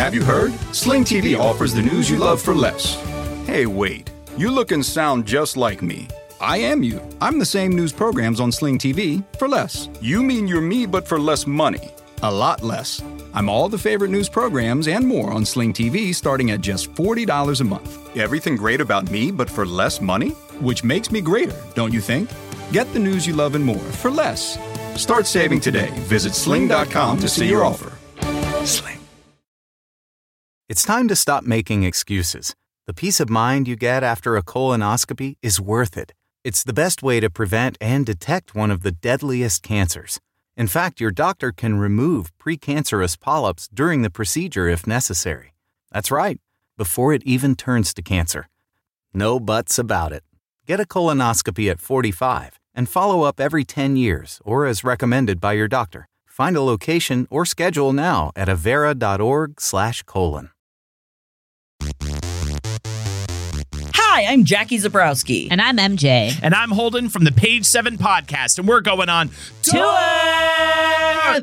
Have you heard? Sling TV offers the news you love for less. Hey, wait. You look and sound just like me. I am you. I'm the same news programs on Sling TV for less. You mean you're me, but for less money. A lot less. I'm all the favorite news programs and more on Sling TV starting at just $40 a month. Everything great about me, but for less money? Which makes me greater, don't you think? Get the news you love and more for less. Start saving today. Visit sling.com to see your offer. Sling. It's time to stop making excuses. The peace of mind you get after a colonoscopy is worth it. It's the best way to prevent and detect one of the deadliest cancers. In fact, your doctor can remove precancerous polyps during the procedure if necessary. That's right, before it even turns to cancer. No buts about it. Get a colonoscopy at 45 and follow up every 10 years or as recommended by your doctor. Find a location or schedule now at avera.org/colon. Hi, I'm Jackie Zabrowski. And I'm MJ. And I'm Holden from the Page 7 podcast, and we're going on tour!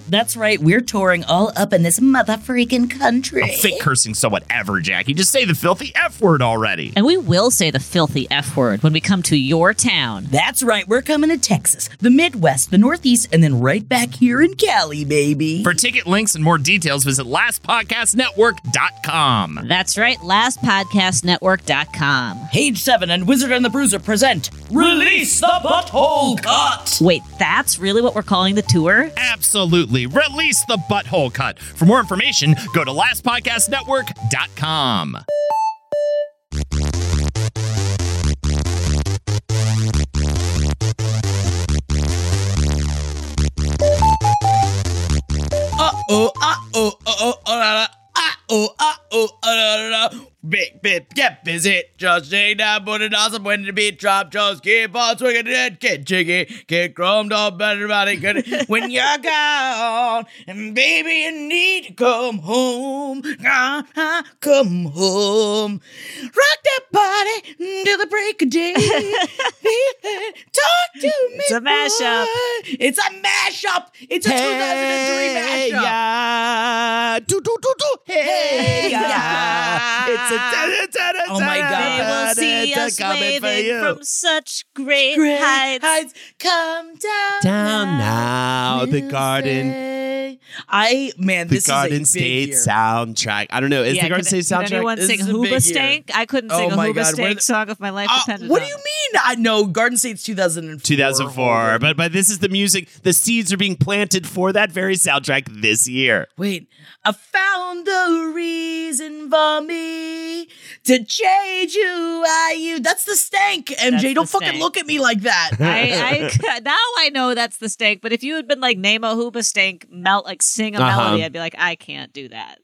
That's right, we're touring all up in this mother freaking country. Oh, fake cursing, so whatever, Jackie. Just say the filthy F word already. And we will say the filthy F word when we come to your town. That's right, we're coming to Texas, the Midwest, the Northeast, and then right back here in Cali, baby. For ticket links and more details, visit lastpodcastnetwork.com. That's right, lastpodcastnetwork.com. Page 7 and Wizard and the Bruiser present Release the Butthole Cut! Wait, that's really what we're calling the tour? Absolutely. Absolutely release the butthole cut. For more information, go to lastpodcastnetwork.com. Uh-oh, uh-oh, uh-oh, uh-oh, uh-oh, uh-oh, uh-oh, Big bit, get busy. Just shake that booty awesome when the beat drop. Just keep on swinging it. Get jiggy. Get chromed up. Everybody good. when you're gone. And baby, you need to come home. Come home. Rock that body till the break of day. Talk to me. It's a mashup. boy. It's a mashup. It's a 2003 Hey, mashup. yeah. Do, do, do, do. Hey, yeah. yeah. It's a Oh my God. They will see us waving from such great, Great heights. heights. Come down, Down now, the garden. stay. I man, The this Garden is a State year. soundtrack. I don't know. Is Yeah, the Garden State could soundtrack? anyone This sing is a big Hooba. Stank? I couldn't Oh sing a my Hoobastank song if my life Uh, depended what do you mean? I know Garden State's 2004. 2004. But but this is the music. The seeds are being planted for that very soundtrack this year. Wait, I found the reason for me to change who I you. That's the stank, MJ. That's the Don't fucking stank. look at me like that. I, I now I know that's the stank. But if you had been like name a Hoobastank, melt like sing a Uh-huh. melody, I'd be like, I can't do that.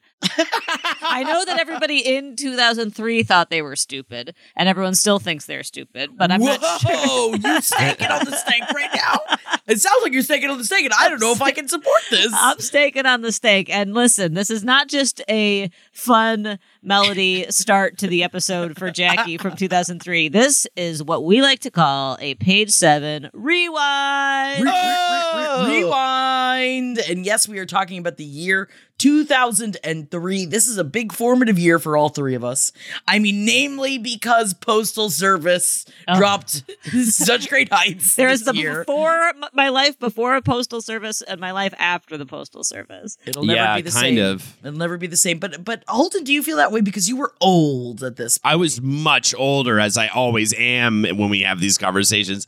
I know that everybody in 2003 thought they were stupid, and everyone still thinks they're stupid. But I'm Whoa, not sure. you stanking on the stake right now. It sounds like you're stanking on the stake, and I don't know if I can support this. I'm staking on the stake. And listen, this is not just a fun melody start to the episode for Jackie from 2003. This is what we like to call a page seven rewind. Re- re- re- re- rewind. And yes, we are talking about the year 2003. This is a big formative year for all three of us. I mean, namely because Postal Service Oh. dropped such great heights. There is this the year. before my life before a postal service and my life after the postal service. It'll never Yeah, be the kind same. of. It'll never be the same. But but Holden, do you feel that way because you were old at this? I was much older, as I always am when we have these conversations.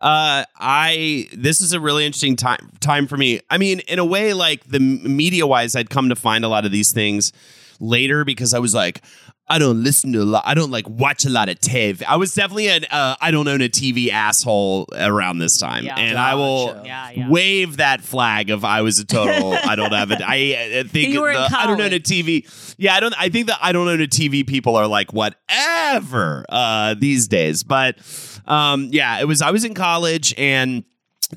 Uh, I this is a really interesting time time for me. I mean, in a way, like the media wise, I'd come to find a lot of these things later because I was like, I don't listen to a lot. I don't like watch a lot of TV. I was definitely an uh, I don't own a TV asshole around this time, Yeah. and I will Yeah, yeah. wave that flag of I was a total. I don't have it. I, I think You were in the, I don't own a. TV. Yeah, I don't. I think that I don't own a TV. People are like whatever uh, these days, but um, yeah, it was. I was in college and.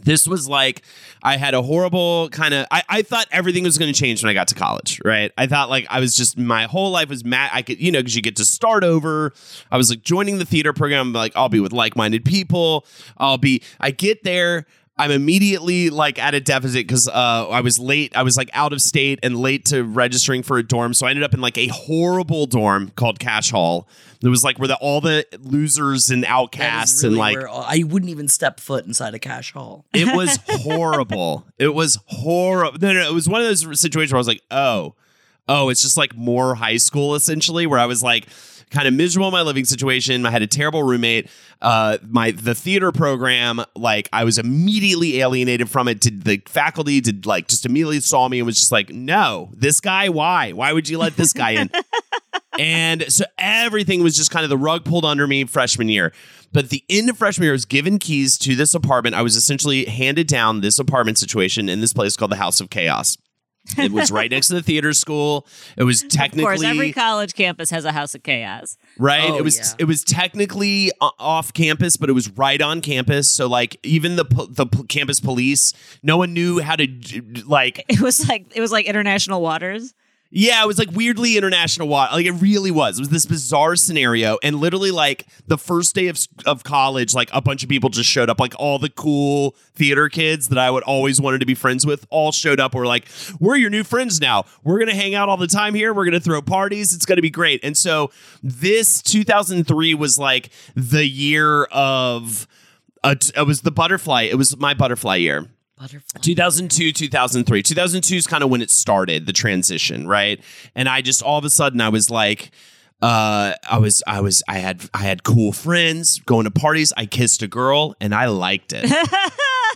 This was like I had a horrible kind of I, I thought everything was going to change when I got to college, right? I thought like I was just my whole life was mad. I could you know because you get to start over. I was like joining the theater program, like I'll be with like minded people. I'll be. I get there. I'm immediately like at a deficit because uh, I was late. I was like out of state and late to registering for a dorm. So I ended up in like a horrible dorm called Cash Hall. It was like where the, all the losers and outcasts really and like I wouldn't even step foot inside a cash hall. it was horrible. it was horrible. No, no, it was one of those situations where I was like, oh, oh, it's just like more high school essentially, where I was like kind of miserable in my living situation. I had a terrible roommate. Uh, my the theater program, like I was immediately alienated from it. Did the faculty did like just immediately saw me and was just like, no, this guy, why? Why would you let this guy in? and so everything was just kind of the rug pulled under me freshman year. But at the end of freshman year, I was given keys to this apartment. I was essentially handed down this apartment situation in this place called the House of Chaos. It was right next to the theater school. It was Of technically course, every college campus has a house of chaos. right. Oh, it was yeah. it was technically uh, off campus, but it was right on campus. So like even the the campus police, no one knew how to d- like It was like it was like international waters. Yeah, it was like weirdly international. Like it really was. It was this bizarre scenario, and literally like the first day of of college, like a bunch of people just showed up. Like all the cool theater kids that I would always wanted to be friends with, all showed up. We're like, we're your new friends now. We're gonna hang out all the time here. We're gonna throw parties. It's gonna be great. And so this 2003 was like the year of. Uh, it was the butterfly. It was my butterfly year. Butterfly. 2002 2003 2002 is kind of when it started the transition right and i just all of a sudden i was like uh i was i was i had i had cool friends going to parties i kissed a girl and i liked it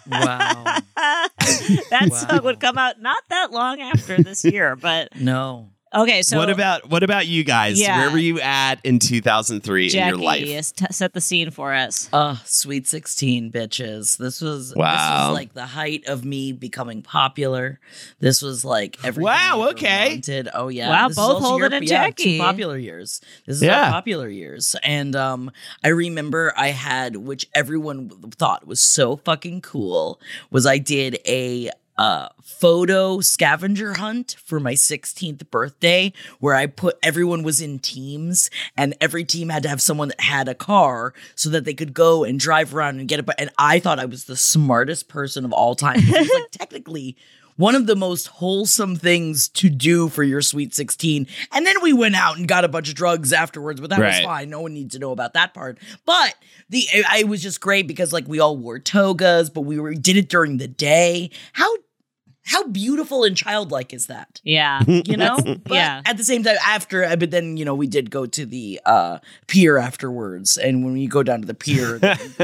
Wow. that Wow. song would come out not that long after this year, but No. Okay. So what about what about you guys Yeah. where were you at in 2003 in your life s- t- set the scene for us. Uh, Sweet 16, bitches. This was wow. this was like the height of me becoming popular. This was like everything Wow, okay. wanted. Oh yeah. Wow, This both also holding your- it, yeah, Jackie. Two popular years. This is Yeah. our popular years. And um I remember I had which everyone thought was so fucking cool was I did a uh photo scavenger hunt for my 16th birthday where I put everyone was in teams and every team had to have someone that had a car so that they could go and drive around and get it and I thought I was the smartest person of all time. It was like technically one of the most wholesome things to do for your sweet 16 and then we went out and got a bunch of drugs afterwards but that was fine. No one needs to know about that part. But the I, I was just great because like we all wore togas but we were did it during the day. How how beautiful and childlike is that? Yeah. you know? But Yeah. at the same time after uh, but then you know we did go to the uh pier afterwards. And when you go down to the pier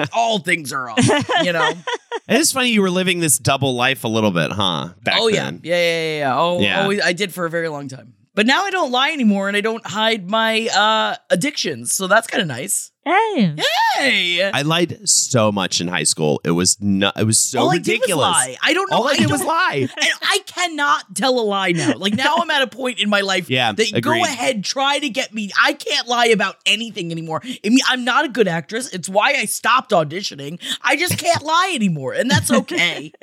all things are off you know? It's funny you were living this double life a little bit huh back oh yeah. then. Yeah yeah yeah, yeah. oh Yeah. always, i did for a very long time. But now i don't lie anymore and i don't hide my uh addictions. So that's kind of nice Hey. hey I lied so much in high school. It was no, it was so all ridiculous. I did was lie. I don't know. All I did was don't- lie. And I cannot tell a lie now. Like now, I'm at a point in my life Yeah, that agreed. go ahead, try to get me. I can't lie about anything anymore. I mean, I'm not a good actress. It's why I stopped auditioning. I just can't lie anymore, and that's okay.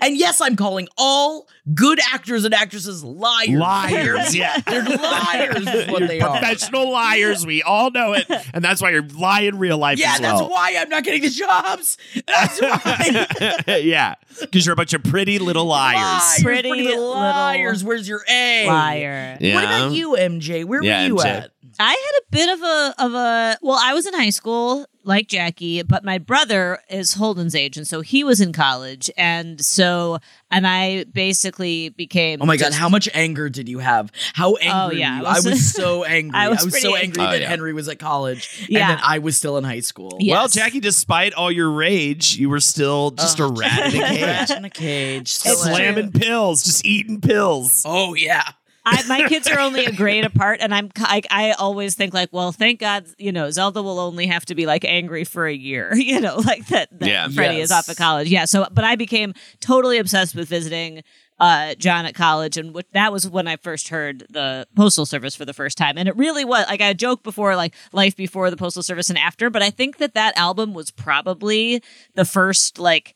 and yes, I'm calling all good actors and actresses liars. Liars, yeah. They're liars. Is what they are. Professional liars. We all know it. And that's why you're lying in real life Yeah, as that's why I'm not getting the jobs. That's why. yeah. Because you're a bunch of pretty little liars. Liars, Pretty pretty little little liars. Where's your A? Liar. Yeah. What about you, MJ? Where Yeah, were you MJ. at? I had a bit of a of a well, I was in high school like Jackie, but my brother is Holden's age, and so he was in college, and so and I basically became. Oh my god, how much anger did you have? How oh, angry? Oh yeah, were you? I I was- was, so angry. I I was was, so angry. angry Oh, that yeah. Henry was at college Yeah. and that I was still in high school. Yeah. Well, Jackie, despite all your rage, you were still just a rat in a cage. Rat in a cage. Still It's. Slamming pills, just eating pills. Oh yeah. I, my kids are only a grade apart, and I'm I, I always think like, well, thank God, you know, Zelda will only have to be like angry for a year, you know, like that. that Yeah. Freddie is off of college, yeah. So, but I became totally obsessed with visiting uh, John at college, and what, that was when I first heard the Postal Service for the first time, and it really was like I joked before, like life before the Postal Service and after, but I think that that album was probably the first like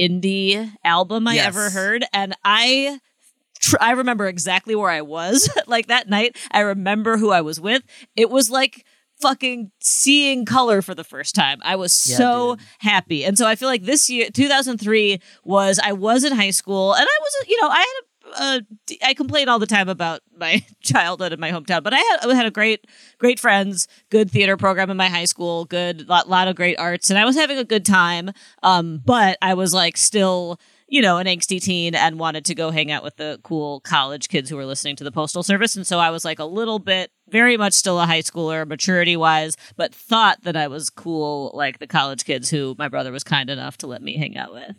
indie album I Yes. ever heard, and I tr- I remember exactly where I was like that night. I remember who I was with. It was like fucking seeing color for the first time. I was Yeah, so dude. happy. And so I feel like this year 2003 was I was in high school and I was you know, I had a uh, I complain all the time about my childhood in my hometown, but I had I had a great great friends, good theater program in my high school, good lot, lot of great arts, and I was having a good time. Um, but I was like still, you know, an angsty teen and wanted to go hang out with the cool college kids who were listening to the Postal Service, and so I was like a little bit, very much still a high schooler, maturity wise, but thought that I was cool like the college kids who my brother was kind enough to let me hang out with.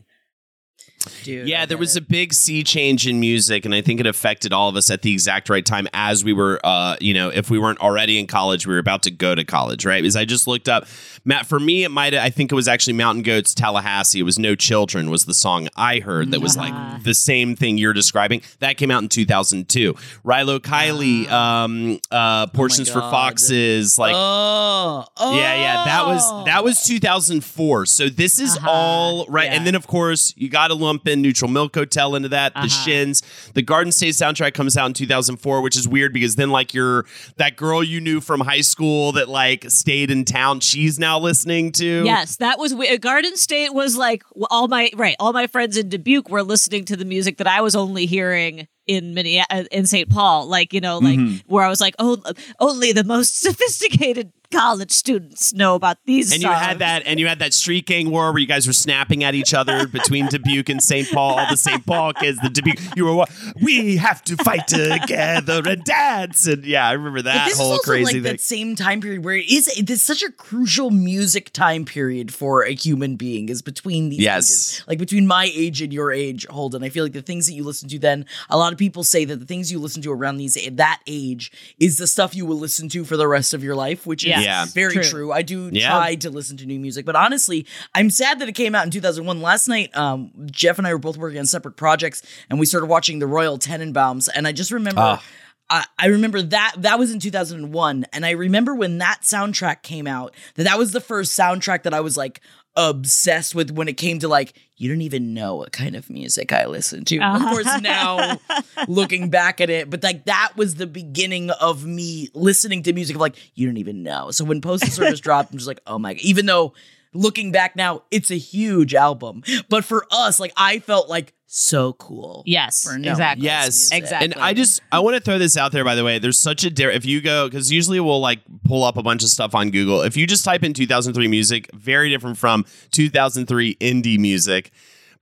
Dude, Yeah, there was it. a big sea change in music, and I think it affected all of us at the exact right time as we were, uh, you know, if we weren't already in college, we were about to go to college, right? Because I just looked up, Matt, for me, it might, I think it was actually Mountain Goats Tallahassee. It was No Children, was the song I heard that was Ah. like the same thing you're describing. That came out in 2002. Rilo Kiley, um, uh, Portions for Foxes, like, oh, oh, yeah, yeah, that was that was 2004. So this is Uh-huh. all right, Yeah. and then of course you got to lump in Neutral Milk Hotel into that. The Uh-huh. Shins, the Garden State soundtrack comes out in 2004, which is weird because then like you're that girl you knew from high school that like stayed in town. She's now listening to. Yes, that was we- Garden State was like all my right. All my friends in Dubuque were listening to the music that I was only hearing in Minneapolis, in St. Paul. Like you know, like Mm-hmm. where I was like, oh, only the most sophisticated college students know about these. And you had that, and you had that street gang war where you guys were snapping at each other between Dubuque and St. Paul. All The St. Paul kids, the Dubuque, you were, we have to fight together and dance. And yeah, I remember that this whole is crazy like thing. that same time period where it is it's such a crucial music time period for a human being is between these Yes. ages. Like between my age and your age, Holden. I feel like the things that you listen to then, a lot of people say that the things you listen to around these that age is the stuff you will listen to for the rest of your life, which is Yes. Yeah. very True. true. I do Yeah. try to listen to new music, but honestly, I'm sad that it came out in 2001. Last night, um, Jeff and I were both working on separate projects, and we started watching the Royal Tenenbaums, and I just remember. Ah. I, I remember that that was in 2001 and I remember when that soundtrack came out that that was the first soundtrack that I was like obsessed with when it came to like you don't even know what kind of music I listen to. Of uh-huh. course now looking back at it, but like that was the beginning of me listening to music of like you don't even know. So when Postal Service dropped, I'm just like, oh my god. Even though looking back now, it's a huge album. But for us, like I felt like so cool. Yes, for exactly. Yes, music. Exactly. And I just I want to throw this out there by the way. There's such a di- if you go because usually we'll like pull up a bunch of stuff on Google. If you just type in 2003 music, very different from 2003 indie music.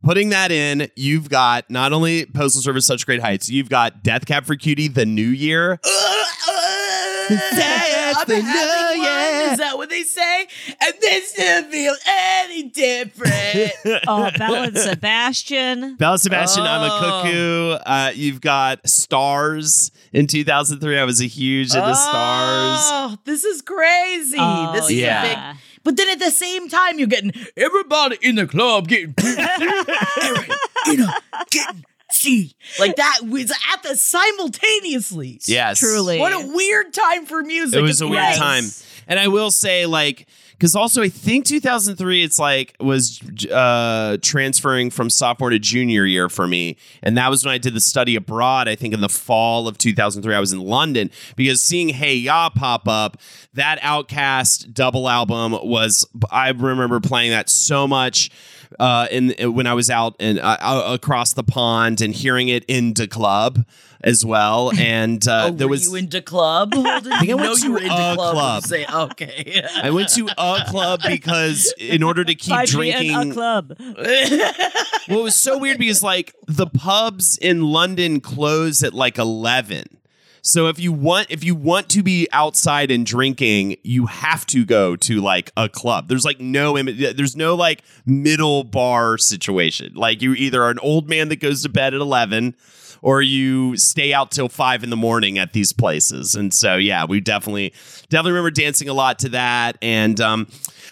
Putting that in, you've got not only Postal Service Such Great Heights, you've got Death Cab for Cutie, The New Year. Is that what they say? And this doesn't feel any different. oh, Belle and Sebastian. Bella Sebastian, I'm a Oh. cuckoo. Uh, you've got Stars in 2003. I was a huge of into Stars. Oh, this is crazy. Oh, this is yeah. a big. But then at the same time, you're getting everybody in the club getting Eric, you know, getting see like that was at the simultaneously. Yes, Truly. What a weird time for music. it was a weird Yes. time and i will say like because also i think 2003 it's like was uh transferring from sophomore to junior year for me. And that was when i did the study abroad i think in the fall of 2003 i was in london. Because seeing hey ya pop up that OutKast double album was i remember playing that so much uh, in when I was out and uh, across the pond and hearing it in the club as well, and uh, Oh, there were was you into club? Holden? think I went know to you were into a club. club. Say okay. I went to a club because in order to keep Find in drinking, a club. well, it was so weird because like the pubs in London close at like eleven. So if you want if you want to be outside and drinking, you have to go to like a club. There's like no im- there's no like middle bar situation. Like you either are an old man that goes to bed at 11 or you stay out till 5 in the morning at these places. And so yeah, we definitely definitely remember dancing a lot to that and um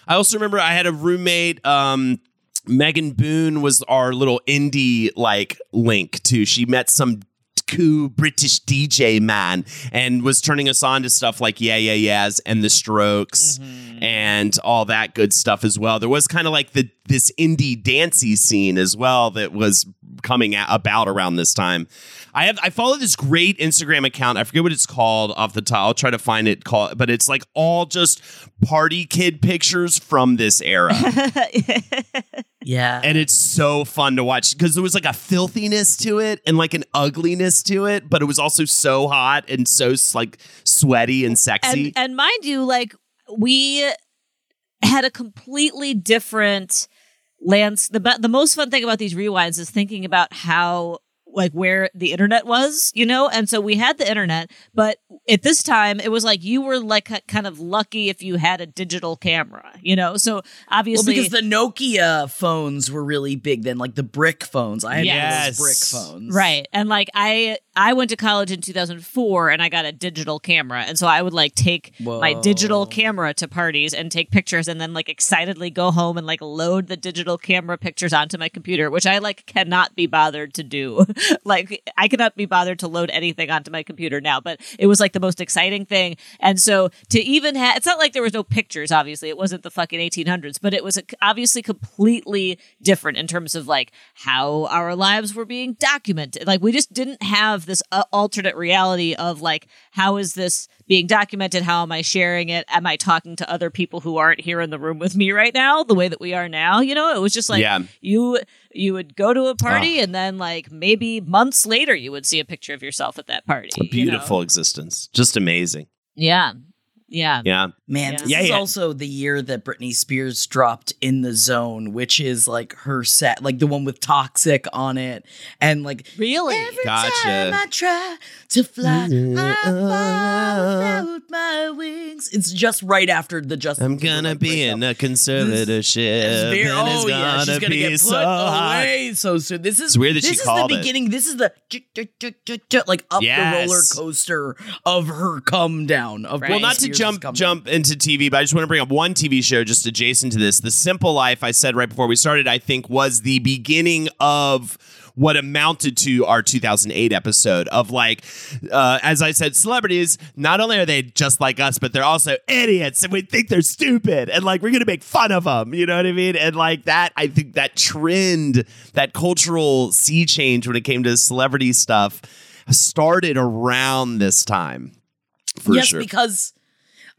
I also remember I had a roommate um Megan Boone was our little indie like link too. She met some cool British DJ man and was turning us on to stuff like Yeah Yeah Yeahs and The Strokes mm-hmm. and all that good stuff as well. There was kind of like the this indie dancey scene as well that was coming out, about around this time. I have I follow this great Instagram account. I forget what it's called off the top. I'll try to find it. Call, but it's like all just party kid pictures from this era. Yeah. and it's so fun to watch because there was like a filthiness to it and like an ugliness to it, but it was also so hot and so like sweaty and sexy. and, and mind you, like we had a completely different lens. The the most fun thing about these rewinds is thinking about how like where the internet was, you know? And so we had the internet, but at this time it was like you were like kind of lucky if you had a digital camera, you know? So well, obviously because the Nokia phones were really big then, like the brick phones. I had Yes. those brick phones. Right. And like I I went to college in 2004 and I got a digital camera. And so I would like take my digital camera to parties and take pictures and then like excitedly go home and like load the digital camera pictures onto my computer, which I like cannot be bothered to do. like I cannot be bothered to load anything onto my computer now, but it was like the most exciting thing. And so to even have it's not like there was no pictures obviously. It wasn't the fucking 1800s, but it was obviously completely different in terms of like how our lives were being documented. Like we just didn't have this uh, alternate reality of like how is this being documented? How am I sharing it? Am I talking to other people who aren't here in the room with me right now the way that we are now? You know, it was just like Yeah. you you would go to a party and then like maybe months later you would see a picture of yourself at that party. a you know? beautiful existence, just amazing. Yeah. Yeah. Yeah, Man, Yeah. this Yeah, is yeah. also the year that Britney Spears dropped In the Zone, which is like her set, like the one with Toxic on it. And like Really? every Gotcha. time I try to fly, I fall without my wings. It's just right after the Justin I'm gonna be breakup. in a conservatorship, It's very- and it's oh yeah, she's gonna gonna be get put so hot. so soon. This is It's weird that this she is called the it. beginning. This is the like up Yes. the roller coaster of her come down. Of Right. Well, not to Spears' jump jump into TV, but I just want to bring up one TV show just adjacent to this. The Simple Life, I said right before we started, I think was the beginning of what amounted to our 2008 episode of like, uh, as I said, celebrities. Not only are they just like us, but they're also idiots, and we think they're stupid, and like we're gonna make fun of them. You know what I mean? And like that, I think that trend, that cultural sea change when it came to celebrity stuff, started around this time. For yes, sure. because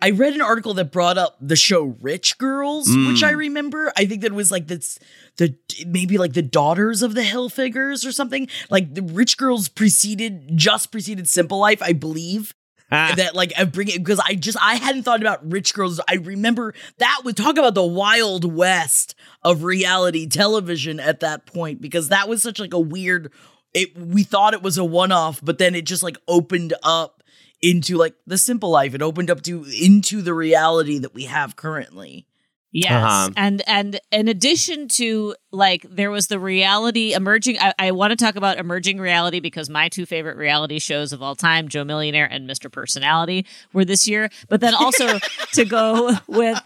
I read an article that brought up the show Rich Girls, which I remember. I think that was like this the maybe like the daughters of the Hilfigers or something. Like the Rich Girls preceded just preceded Simple Life, I believe. Ah. that like I bring it because I just I hadn't thought about rich girls. I remember that would talk about the wild west of reality television at that point because that was such like a weird. It we thought it was a one off, but then it just like opened up into like the simple life. It opened up to into the reality that we have currently. Yes. Uh-huh. And and in addition to like there was the reality emerging I, I want to talk about emerging reality because my two favorite reality shows of all time, Joe Millionaire and Mr. Personality, were this year. But then also to go with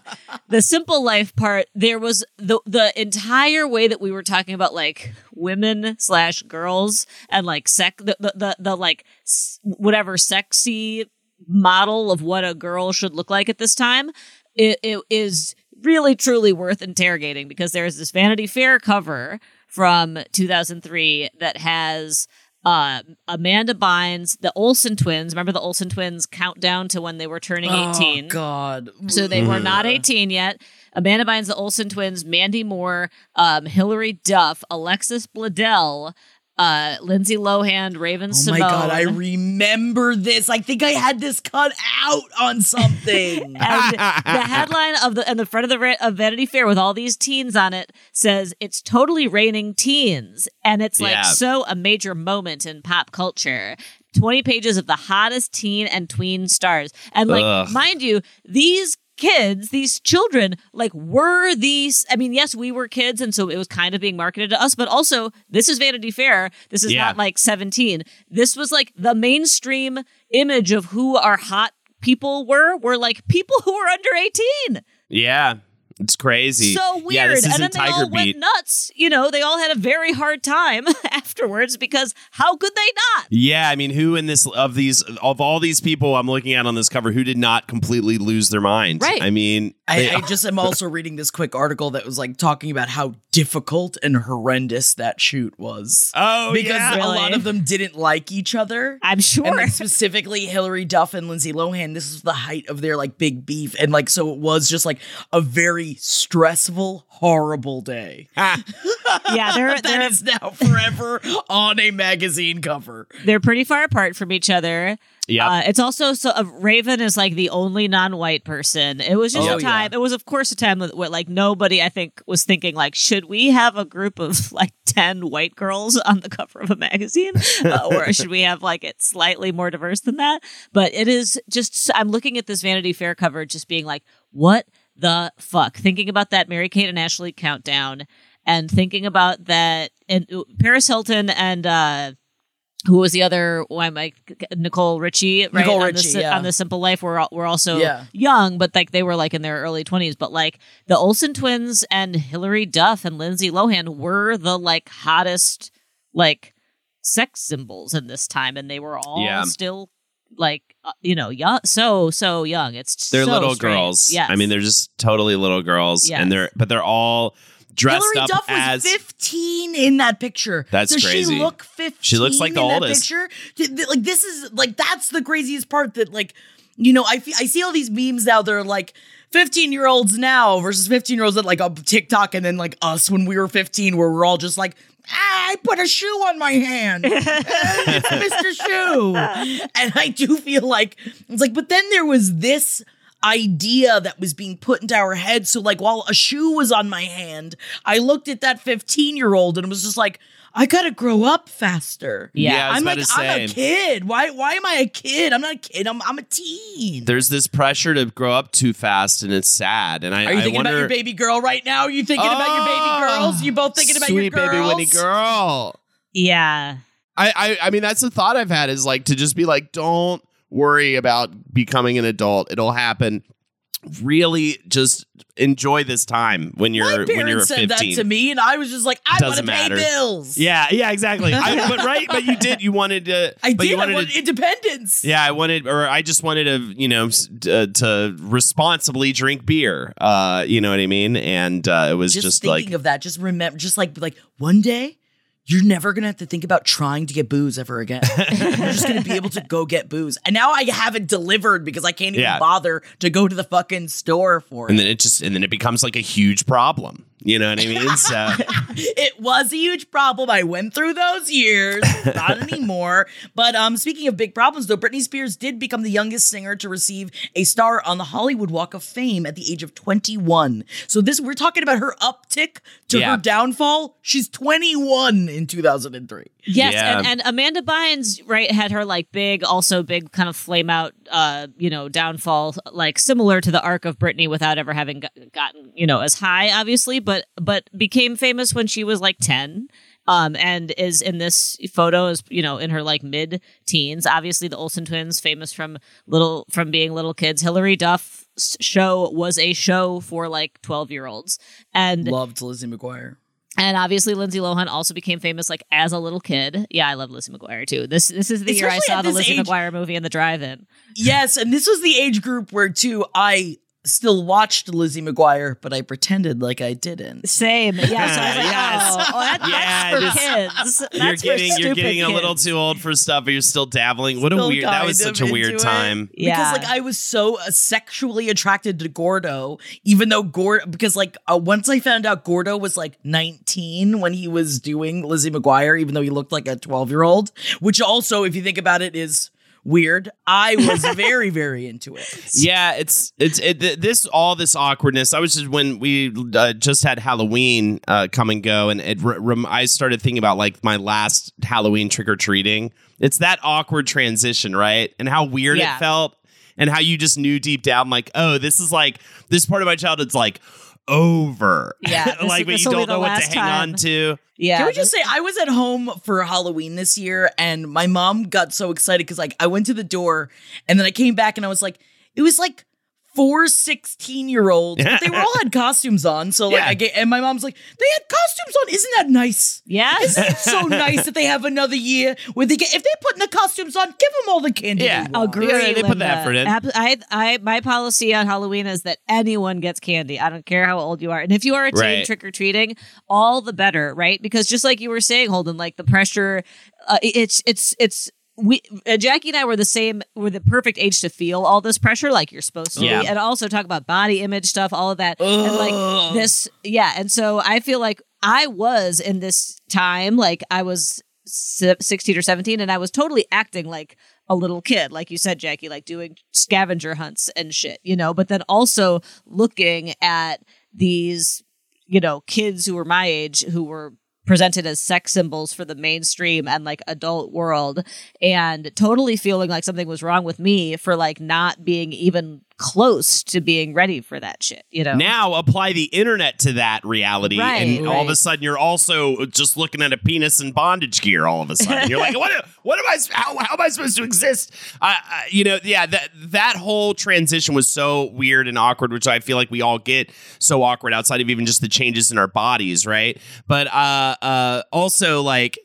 the simple life part, there was the the entire way that we were talking about like women slash girls and like sec the the, the, the like s- whatever sexy model of what a girl should look like at this time it, it is really truly worth interrogating because there's this Vanity Fair cover from 2003 that has uh, Amanda Bynes, the Olsen twins. Remember the Olsen twins countdown to when they were turning 18? Oh God. So they were not 18 yet. Amanda Bynes, the Olsen twins, Mandy Moore, um, Hilary Duff, Alexis Bledel, uh, Lindsay Lohan, Raven Oh Simone. my God, I remember this. I think I had this cut out on something. and the headline of the and the front of the ra- of Vanity Fair with all these teens on it says it's totally raining teens, and it's like Yeah. so a major moment in pop culture. 20 pages of the hottest teen and tween stars. And like, Ugh. mind you, these kids, these children, like were these I mean, yes, we were kids and so it was kind of being marketed to us, but also this is Vanity Fair. This is Yeah. not like 17. This was like the mainstream image of who our hot people were were like people who were under 18. Yeah. It's crazy. So weird. Yeah, this and then isn't they all Beat. went nuts. You know, they all had a very hard time afterwards because how could they not? Yeah, I mean, who in this of these of all these people I'm looking at on this cover, who did not completely lose their mind? Right. I mean, they- I, I just am also reading this quick article that was like talking about how difficult and horrendous that shoot was. oh because yeah. a Really? lot of them didn't like each other. I'm sure. And like specifically Hilary Duff and Lindsay Lohan, this is the height of their like big beef. And like so it was just like a very stressful, horrible day. yeah, they're That they're is now forever on a magazine cover. they're pretty far apart from each other. Yeah, Uh, it's also so uh, Raven is like the only non-white person. It was just Oh, a time. It was, of course, a time with- where like nobody, I think, was thinking like, should we have a group of like ten white girls on the cover of a magazine, uh, or should we have like it slightly more diverse than that? But it is just. I'm looking at this Vanity Fair cover, just being like, what the fuck? Thinking about that Mary Kate and Ashley countdown, and thinking about that and uh, Paris Hilton and. uh who was the other? Why am I Nicole Richie? Right Nicole on, Richie, the, yeah. on the Simple Life. We're al- we're also Yeah. young, but like they were like in their early twenties. But like the Olsen twins and Hilary Duff and Lindsay Lohan were the like hottest like sex symbols in this time, and they were all Yeah. still like uh, you know young, so so young. It's they're so little strange. girls. yeah I mean, they're just totally little girls, Yes. and they're but they're all dressed Hillary up Duff was as 15 in that picture. That's Does crazy. she look 15? She looks like the oldest. picture? Like this is like that's the craziest part that like you know I I see all these memes now they're like 15 year olds now versus 15 year olds that like on TikTok and then like us when we were 15 where we're all just like "Ah, I put a shoe on my hand. it's Mr. Shoe. And I do feel like it's like, but then there was this idea that was being put into our head. So, like, while a shoe was on my hand, I looked at that 15 year old and was just like, I gotta grow up faster. Yeah. Yeah, I was I'm like, I'm a kid. Why why am I a kid? I'm not a kid. I'm I'm a teen. There's this pressure to grow up too fast, and it's sad. And I, Are you I thinking wonder, about your baby girl right now? Are you thinking about your baby oh, girls? You both thinking about your girls? baby Winnie girl. Yeah. I, I I mean that's the thought I've had is like to just be like don't worry about becoming an adult it'll happen really just enjoy this time when you're My when you're parents said that to me, and I was just like, I want to pay bills. yeah yeah exactly I, but right but you did you wanted to I but did. you I wanted wanted to, independence. yeah I wanted or I just wanted to you know s- uh, to responsibly drink beer uh you know what I mean and uh, it was just, just, thinking like of that, just remember, just like like one day. You're never gonna have to think about trying to get booze ever again. You're just gonna be able to go get booze. And now I have it delivered because I can't even Yeah. bother to go to the fucking store for it. and then it just and then it becomes like a huge problem you know what I mean so it was a huge problem. I went through those years, not anymore. But um, speaking of big problems, though, Britney Spears did become the youngest singer to receive a star on the Hollywood Walk of Fame at the age of 21. So this we're talking about her uptick to Yeah. her downfall. She's 21 in 2003. Yes, Yeah. and, and Amanda Bynes, right, had her like big, also big kind of flame out, uh, you know, downfall, like similar to the arc of Britney without ever having got, gotten, you know, as high, obviously, but but became famous when she was like ten. Um, and is in this photo is you know in her like mid teens. Obviously, the Olsen twins, famous from little from being little kids. Hilary Duff's show was a show for like twelve year olds, and Loved Lizzie McGuire. And obviously, Lindsay Lohan also became famous like as a little kid. Yeah, I love Lizzie McGuire too. This this is the year I saw the Lizzie age- McGuire movie in the drive-in. Yes, and this was the age group where too I still watched Lizzie McGuire, but I pretended like I didn't. Same. Yeah. So I was like, Yes. oh, oh, that, Yeah, that's for just- kids. you're That's for getting you're stupid getting a little too old for stuff, but you're still dabbling. What a weird that was such a weird into it. time. Yeah. Because like I was so uh, sexually attracted to Gordo, even though Gordo, because like uh, once I found out Gordo was like 19 when he was doing Lizzie McGuire, even though he looked like a 12 year old, which also, if you think about it, is weird. I was very, very into it. Yeah, it's it's it, this all this awkwardness. I was just when we uh, just had Halloween uh, come and go, and it re- I started thinking about like my last Halloween trick or treating. It's that awkward transition, right? And how weird Yeah. it felt, and how you just knew deep down, like, oh, this is like this part of my childhood's like over. Yeah, this- like but you don't know what to last hang time. on to. Yeah. Can we just say I was at home for Halloween this year and my mom got so excited because like I went to the door and then I came back and I was like, it was like four 16 year olds. But they were all had costumes on. So like Yeah. I get and my mom's like, they had costumes on. Isn't that nice? Yeah. Isn't it so nice that they have another year where they get if they're putting the costumes on, give them all the candy. Yeah. they want. Agree. Yeah, they put the effort in. I, I, my policy on Halloween is that anyone gets candy. I don't care how old you are, and if you are a teen Right. trick or treating, all the better, right? Because just like you were saying, Holden, like the pressure, uh, it's it's it's. We uh, Jackie and I were the same. We're the perfect age to feel all this pressure, like you're supposed to Yeah. be, and also talk about body image stuff, all of that, and like this, yeah. And so I feel like I was in this time, like I was 16 or 17 and I was totally acting like a little kid like you said Jackie like doing scavenger hunts and shit you know but then also looking at these you know kids who were my age who were presented as sex symbols for the mainstream and like adult world and totally feeling like something was wrong with me for like not being even close to being ready for that shit you know Now apply the internet to that reality, Right, and all of a sudden you're also just looking at a penis and bondage gear. All of a sudden, you're like, "What? What am I? How, how am I supposed to exist?" Uh, uh, you know, yeah. That that whole transition was so weird and awkward, which I feel like we all get so awkward outside of even just the changes in our bodies, right? But uh, uh, also like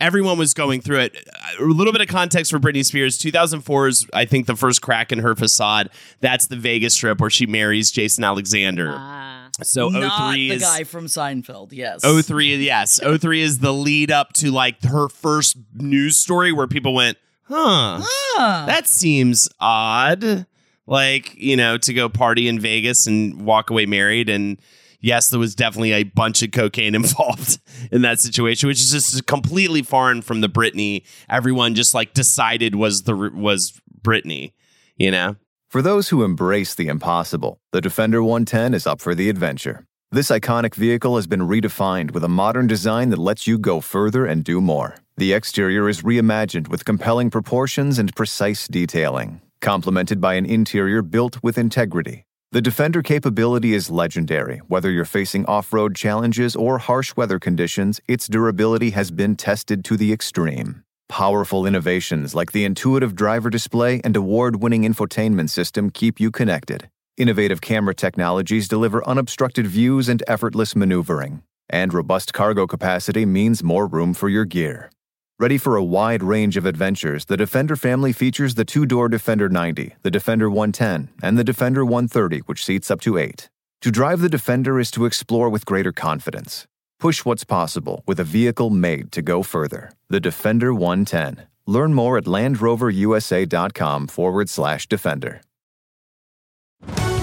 everyone was going through it. A little bit of context for Britney Spears. 2004 is, I think, the first crack in her facade. That's the Vegas strip where she marries Jason Alexander. Ah. so Not 03 the guy from Seinfeld. Yes. 03 yes 03 is the lead up to like her first news story where people went huh Ah. that seems odd like you know to go party in vegas and walk away married and yes there was definitely a bunch of cocaine involved in that situation which is just completely foreign from the britney everyone just like decided was the was britney you know For those who embrace the impossible, the Defender 110 is up for the adventure. This iconic vehicle has been redefined with a modern design that lets you go further and do more. The exterior is reimagined with compelling proportions and precise detailing, complemented by an interior built with integrity. The Defender capability is legendary. Whether you're facing off road challenges or harsh weather conditions, its durability has been tested to the extreme. Powerful innovations like the intuitive driver display and award winning infotainment system keep you connected. Innovative camera technologies deliver unobstructed views and effortless maneuvering. And robust cargo capacity means more room for your gear. Ready for a wide range of adventures, the Defender family features the two door Defender 90, the Defender 110, and the Defender 130, which seats up to eight. To drive the Defender is to explore with greater confidence. Push what's possible with a vehicle made to go further. The Defender 110. Learn more at LandRoverUSA.com forward slash Defender.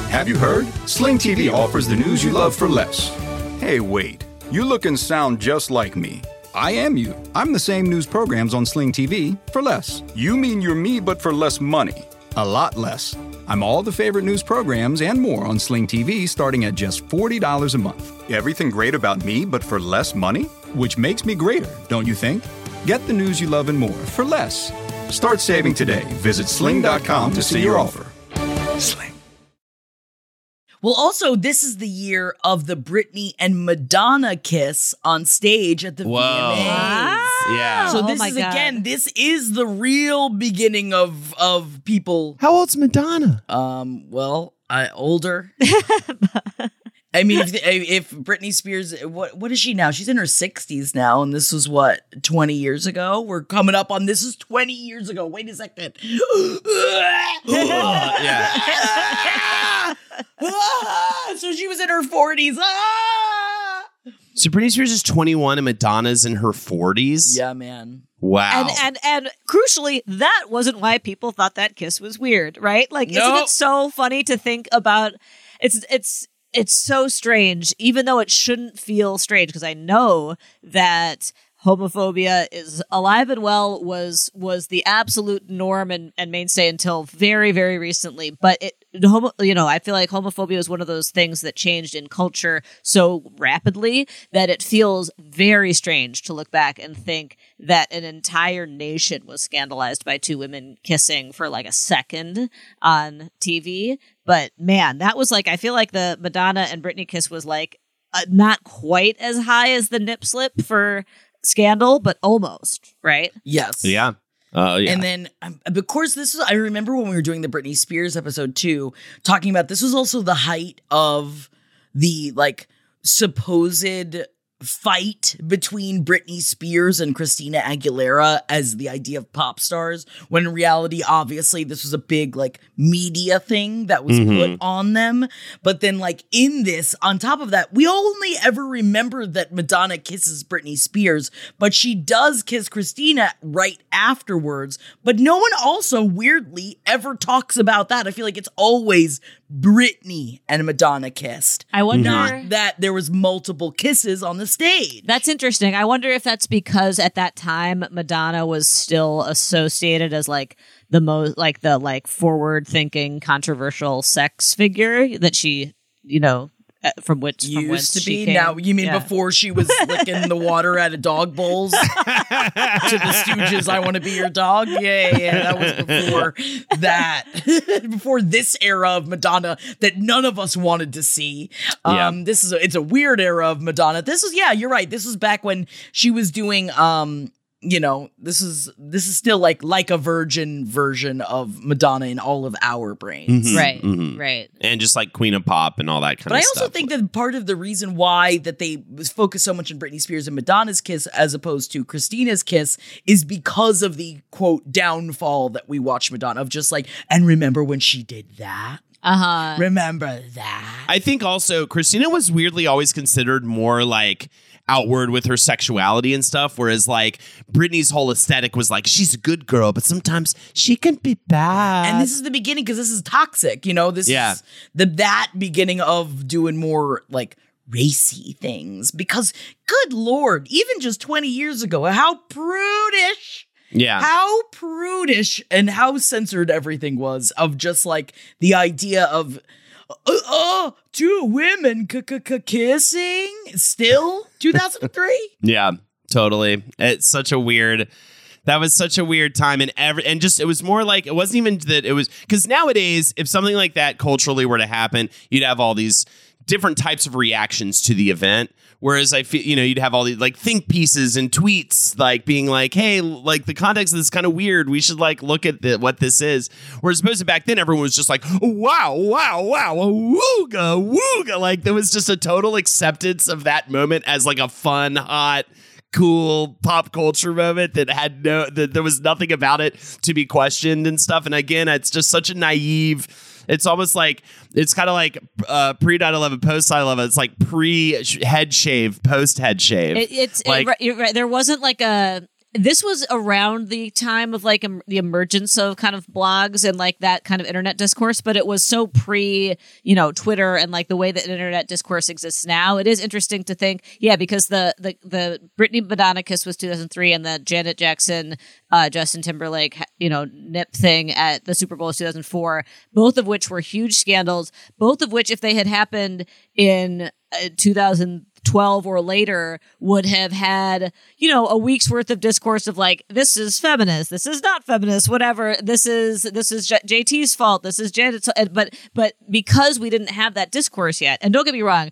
Have you heard? Sling TV offers the news you love for less. Hey, wait. You look and sound just like me. I am you. I'm the same news programs on Sling TV for less. You mean you're me, but for less money. A lot less. I'm all the favorite news programs and more on Sling TV starting at just $40 a month. Everything great about me, but for less money? Which makes me greater, don't you think? Get the news you love and more for less. Start saving today. Visit sling.com to see your offer. Sling. Well, also, this is the year of the Britney and Madonna kiss on stage at the Whoa. VMAs. Yeah. So Oh this my is God. again, this is the real beginning of of people. how old's madonna Um, well, uh, older. I mean, if, if Britney Spears, what what is she now? She's in her sixties now, and this was what twenty years ago. We're coming up on this is twenty years ago. Wait a second. yeah Ah, so she was in her forties. Ah! so britney spears is 21 and madonna's in her 40s Yeah, man. wow And and and crucially, that wasn't why people thought that kiss was weird, right? Like, isn't it so funny to think about? It's it's it's so strange, even though it shouldn't feel strange, because I know that homophobia is alive and well was was the absolute norm and, and mainstay until very very recently. But it homo, you know i feel like homophobia is one of those things that changed in culture so rapidly that it feels very strange to look back and think that an entire nation was scandalized by two women kissing for like a second on tv but man that was like i feel like the madonna and britney kiss was like uh, not quite as high as the nip slip for scandal, but almost, right? Yes. yeah Oh yeah. And then, um, of course, this was, I remember when we were doing the Britney Spears episode too, talking about this was also the height of the like supposed fight between Britney Spears and Christina Aguilera as the idea of pop stars, when in reality, obviously, this was a big like media thing that was mm-hmm. put on them. But then, like in this, on top of that, we only ever remember that Madonna kisses Britney Spears, but she does kiss Christina right afterwards. But no one also weirdly ever talks about that. I feel like it's always Britney and Madonna kissed. I wonder. Not that there was multiple kisses on the stage. That's interesting. I wonder if that's because at that time Madonna was still associated as like the most like the like forward thinking controversial sex figure that she, you know, from which from whence used to she be. came. Now you mean Yeah. before she was licking the water out of dog bowls to the Stooges? I want to be your dog. Yeah, yeah, yeah. That was before that. before this era of Madonna that none of us wanted to see. Um, this is a, it's a weird era of Madonna. This is yeah, you're right. This was back when she was doing um. You know, this is this is still like like a virgin version of Madonna in all of our brains. Mhm, Right, mhm. right. And just like Queen of Pop and all that kind of. But of I stuff. also think that part of the reason why that they focus so much on Britney Spears and Madonna's kiss as opposed to Christina's kiss is because of the quote downfall that we watch Madonna of just like, and remember when she did that? Uh huh. Remember that? I think also Christina was weirdly always considered more like outward with her sexuality and stuff, whereas like Britney's whole aesthetic was like she's a good girl, but sometimes she can be bad. And this is the beginning because this is toxic, you know. This Yeah. is the that beginning of doing more like racy things. Because, good lord, even just twenty years ago, how prudish yeah, how prudish and how censored everything was of just like the idea of uh, uh two women k- k- kissing still 2003 yeah, totally. It's such a weird. That was such a weird time, and every and just it was more like it wasn't even that it was because nowadays, if something like that culturally were to happen, you'd have all these different types of reactions to the event. Whereas I feel, you know, you'd have all these like think pieces and tweets, like being like, "Hey, like the context of this is kind of weird. We should like look at the, what this is." Whereas opposed to back then, everyone was just like, "Wow, wow, wow, wooga, wooga!" Like there was just a total acceptance of that moment as like a fun, hot, cool pop culture moment that had no, that there was nothing about it to be questioned and stuff. And again, it's just such a naive. It's almost like it's kind of like uh, pre 9 11, post 9 11. It's like pre head shave, post head shave. It, it's it- like, right, right. There wasn't like a. This was around the time of like em- the emergence of kind of blogs and like that kind of internet discourse, but it was so pre, you know, Twitter and like the way that internet discourse exists now. It is interesting to think, yeah, because the the the Britney Madonna was 2003, and the Janet Jackson, uh, Justin Timberlake, you know, nip thing at the Super Bowl was 2004. Both of which were huge scandals. Both of which, if they had happened in uh, 2012 or later would have had, you know, a week's worth of discourse of like, this is feminist, this is not feminist, whatever. This is, this is J- JT's fault. This is Janet's, but, but because we didn't have that discourse yet, and don't get me wrong,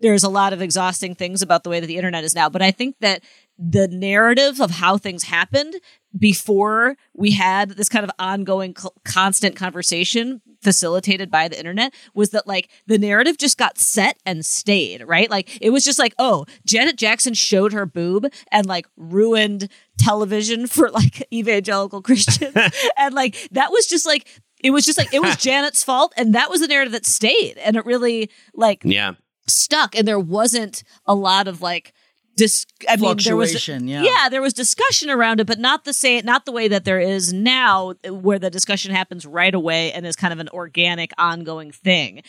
there's a lot of exhausting things about the way that the internet is now, but I think that the narrative of how things happened before we had this kind of ongoing constant conversation facilitated by the internet was that like the narrative just got set and stayed right? Like it was just like oh janet jackson showed her boob and like ruined television for like evangelical christians. And like that was just like it was just like it was janet's fault and that was the narrative that stayed. And it really like yeah. stuck and there wasn't a lot of like dis- I mean, there was Fluctuation, yeah. yeah, there was discussion around it, but not the same, not the way that there is now, where the discussion happens right away and is kind of an organic, ongoing thing.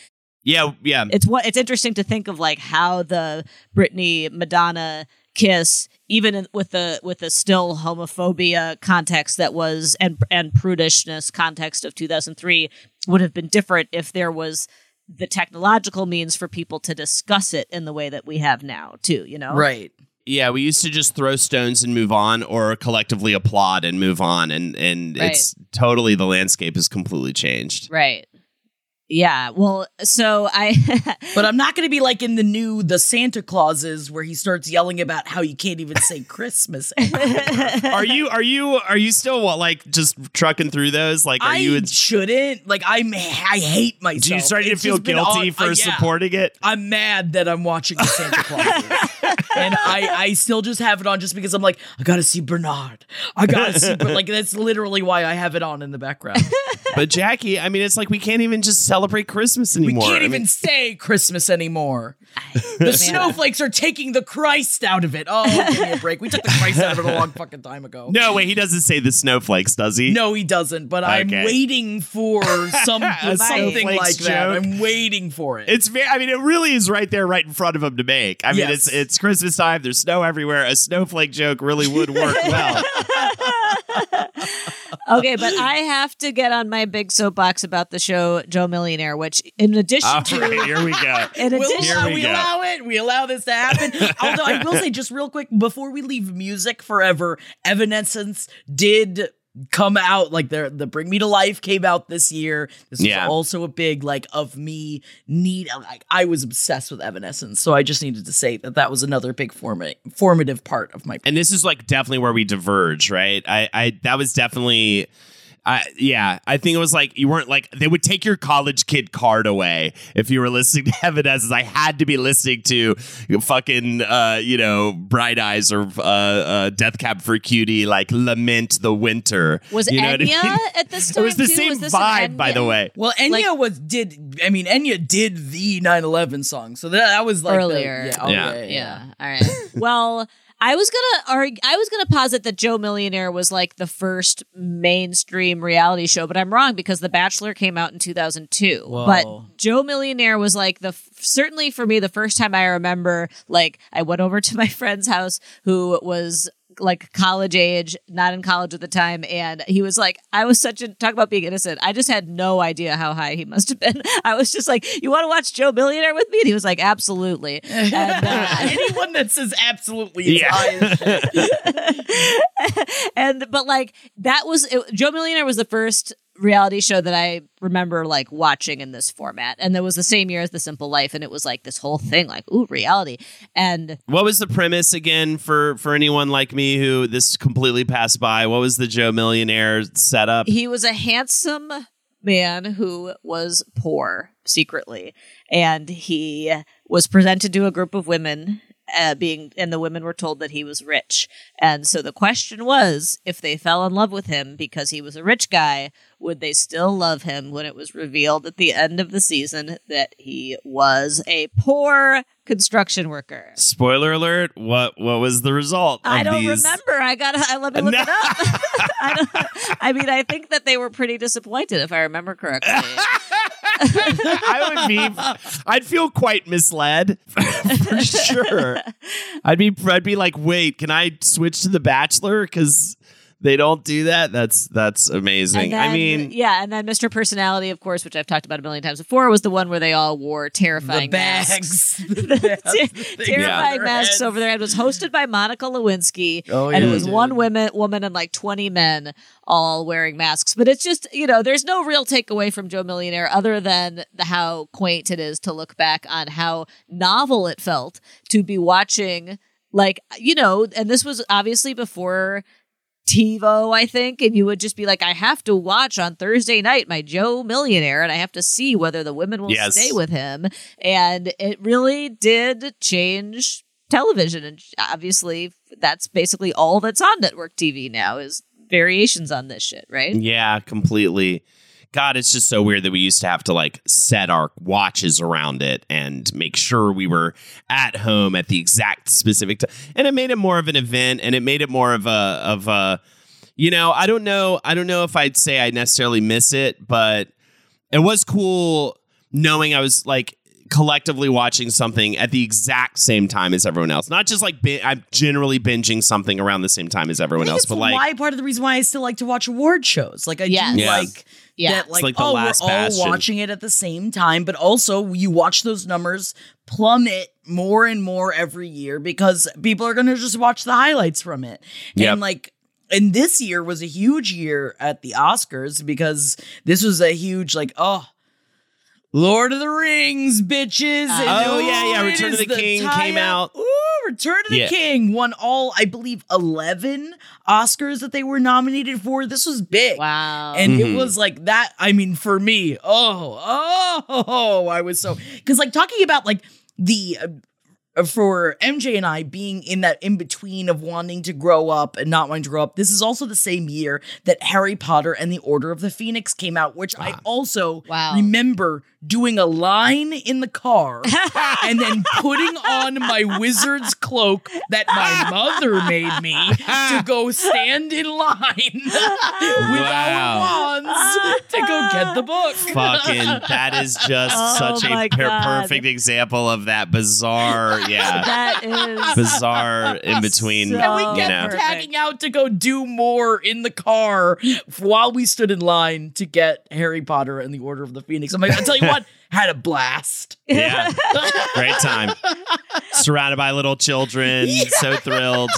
Yeah. Yeah. It's what it's interesting to think of like how the Britney Madonna kiss, even in, with the with the still homophobia context that was and and prudishness context of 2003 would have been different if there was the technological means for people to discuss it in the way that we have now too you know right Yeah, we used to just throw stones and move on, or collectively applaud and move on, and and Right. it's totally the landscape has completely changed. right Yeah. Well, so I But I'm not going to be like in the new The Santa Clauses where he starts yelling about how you can't even say Christmas. are you are you are you still what, like just trucking through those? Like are I you shouldn't. Like I'm I hate myself. do you starting to feel guilty on- for uh, yeah. supporting it? I'm mad that I'm watching the Santa Clauses. and I, I still just have it on just because I'm like, I gotta see Bernard. I gotta see Ber-" like that's literally why I have it on in the background. But Jackie, I mean, it's like we can't even just celebrate Christmas anymore. We can't I mean, even say Christmas anymore. The snowflakes are taking the Christ out of it. Oh, give me a break. We took the Christ out of it a long fucking time ago. no, wait, he doesn't say the snowflakes, does he? No, he doesn't. But I'm waiting for some something snowflakes like that. I'm waiting for it. It's very. I mean, it really is right there, right in front of him to make. I mean, Yes. it's it's Christmas time. There's snow everywhere. A snowflake joke really would work well. Okay, but I have to get on my big soapbox about the show Joe Millionaire, which in addition All to right, here we go. in We'll addition allow, we we go. allow it. We allow this to happen. Although I will say, just real quick, before we leave music forever, Evanescence did come out like the the Bring Me to Life came out this year. This Yeah. was also a big like of me need like I was obsessed with Evanescence, so I just needed to say that that was another big forma- formative part of my. and this is like definitely where we diverge, right? I, I that was definitely. I, yeah, I think it was like you weren't like they would take your college kid card away if you were listening to Evanescence. As I had to be listening to fucking uh, you know Bright Eyes or uh, uh, Death Cab for Cutie, like lament the winter. was you know what I mean? at this time It was the too? same Was vibe, by the way. Well, Enya Like- was did I mean Enya did the 9/11 song, so that, that was like the- Earlier. yeah, oh, Yeah. yeah, yeah, Yeah. All right. well, I was gonna argue. I was gonna posit that Joe Millionaire was like the first mainstream reality show, but I'm wrong because The Bachelor came out in 2002. Whoa. But Joe Millionaire was like the f- certainly for me the first time I remember. Like I went over to my friend's house who was like college age, not in college at the time, and he was like, I was such a talk about being innocent. I just had no idea how high he must have been. I was just like, "You want to watch Joe Millionaire with me?" And he was like, "Absolutely." And, uh, Anyone that says absolutely is Yeah. high as and but like that was it, Joe Millionaire was the first reality show that I remember like watching in this format, and that was the same year as The Simple Life, and it was like this whole thing, like ooh, reality, and What was the premise again for for anyone like me who this completely passed by? What was the Joe Millionaire setup? he was a handsome man who was poor secretly, and he was presented to a group of women. Uh, being and the women were told that he was rich, and so the question was if they fell in love with him because he was a rich guy, would they still love him when it was revealed at the end of the season that he was a poor construction worker? Spoiler alert! What what was the result? I don't these? remember. I got. I let me look No. it up. I, I mean, I think that they were pretty disappointed, if I remember correctly. I would be. I'd feel quite misled for sure. I'd be. I'd be like, wait, can I switch to The Bachelor? Because they don't do that. That's that's amazing. And I mean, yeah, and then Mr. Personality, of course, which I've talked about a million times before, was the one where they all wore the terrifying masks. bags. The Ter- terrifying masks over their head It was hosted by Monica Lewinsky, Oh, and it was it one did. woman, woman, and like twenty men all wearing masks. But it's just you know, there's no real takeaway from Joe Millionaire other than the how quaint it is to look back on how novel it felt to be watching, like you know, and this was obviously before TiVo, I think, and you would just be like, I have to watch on Thursday night my Joe Millionaire, and I have to see whether the women will Yes. stay with him. And it really did change television, and obviously, that's basically all that's on network TV now is variations on this shit, right? yeah, completely. God, it's just so weird that we used to have to like set our watches around it and make sure we were at home at the exact specific time. And it made it more of an event and it made it more of a of a you know, I don't know, I don't know if I'd say I necessarily miss it, but it was cool knowing I was like collectively watching something at the exact same time as everyone else. Not just like bi- I'm generally binging something around the same time as everyone else, but like why part of the reason why I still like to watch award shows. Like I Yes. do Yeah. like Yeah. that like, like the oh, last we're all watching it at the same time, but also you watch those numbers plummet more and more every year because people are gonna just watch the highlights from it. Yep. And like and this year was a huge year at the Oscars because this was a huge like, oh Lord of the Rings, bitches. And Oh, yeah, yeah, Return of is the King came tie-up. out. Ooh, Return of the Yeah. King won all, I believe, 11 Oscars that they were nominated for. This was big. Wow. And Mhm. it was like that. I mean, for me, oh, oh, I was so because like talking about like the uh, for MJ and I being in that in between of wanting to grow up and not wanting to grow up. This is also the same year that Harry Potter and the Order of the Phoenix came out, which I ah. also Wow. remember doing a line in the car and then putting on my wizard's cloak that my mother made me to go stand in line with Wow. our wands to go get the book. Fucking, that is just Oh such a per- perfect example of that bizarre, yeah, that is bizarre in between. So And we you know. tagging out to go do more in the car while we stood in line to get Harry Potter and the Order of the Phoenix. I'm like, I'll tell you what, had a blast. Yeah, great time. Surrounded by little children, so thrilled.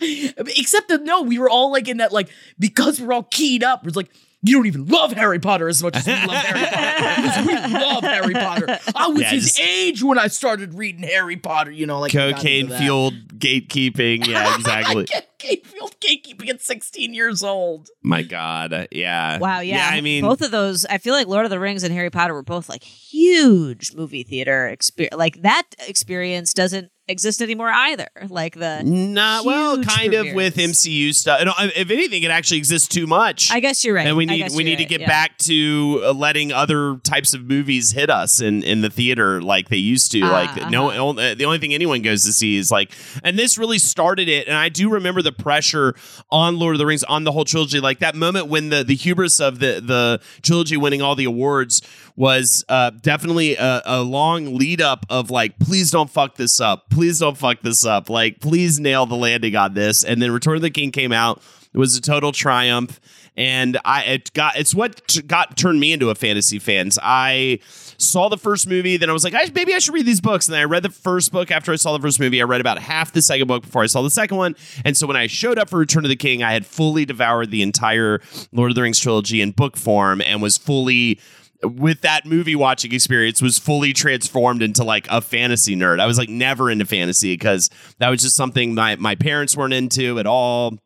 Except that no, we were all like in that like because we're all keyed up. It's like you don't even love Harry Potter as much as we love Harry Potter. Because we love Harry Potter. I was Yeah, his just- age when I started reading Harry Potter. You know, like I Cocaine fueled gatekeeping. Yeah, exactly. Cocaine fueled gatekeeping at 16 years old. My God. Yeah. Wow, yeah. I mean, both of those, I feel like Lord of the Rings and Harry Potter were both like huge movie theater experience. Like that experience doesn't exist anymore either. Like the Not well, kind of with. MCU stuff. Uh, If anything, it actually exists too much. I guess you're right. and we need we need to get yeah. back to uh, letting other types of movies hit us in, in the theater like they used to. Ah, like no, uh-huh. uh, the only thing anyone goes to see is like, and this really started it. And I do remember the pressure on Lord of the Rings on the whole trilogy, like that moment when the the hubris of the the trilogy winning all the awards was uh, definitely a, a long lead up of like, please don't fuck this up, please don't fuck this up, like please nail the landing on this. And then Return of the King came out. It was a total triumph and I it got it's what t- got turned me into a fantasy fans. I saw the first movie, then I was like, I, maybe I should read these books. And then I read the first book after I saw the first movie. I read about half the second book before I saw the second one. And so when I showed up for Return of the King, I had fully devoured the entire Lord of the Rings trilogy in book form and was fully with that movie watching experience was fully transformed into like a fantasy nerd. I was like never into fantasy because that was just something my my parents weren't into at all.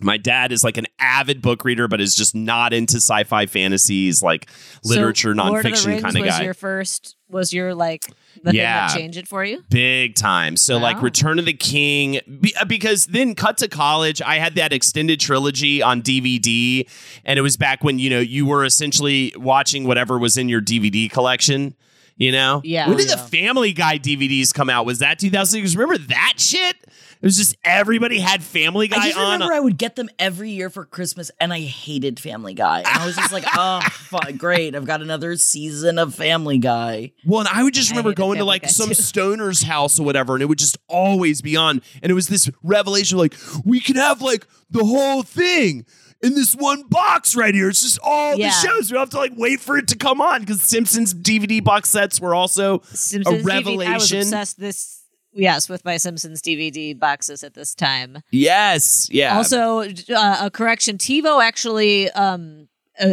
My dad is like an avid book reader, but is just not into sci-fi fantasies, like So literature, Lord of kind of was guy. your first was your like the Yeah. thing that changed it for you? Big time. So like Return of the King be- uh, because then cut to college I had that extended trilogy on DVD and it was back when you know you were essentially watching whatever was in your DVD collection, you know? Yeah. When did the Family Guy DVDs come out? Was that 2006? Remember that shit? It was just everybody had Family Guy I just on. remember I would get them every year for Christmas, and I hated Family Guy. And I was just like, oh, fu- great. I've got another season of Family Guy. Well, and I would just remember going to like Guy, some too. stoner's house or whatever, and it would just always be on. And it was this revelation like, we can have like the whole thing in this one box right here. It's just all Yeah. the shows. We have to like wait for it to come on because Simpsons DVD box sets were also Simpsons DVD. I was revelation. obsessed this yes with my Simpsons DVD boxes at this time. yes, yeah. Also, uh, a correction: TiVo actually um,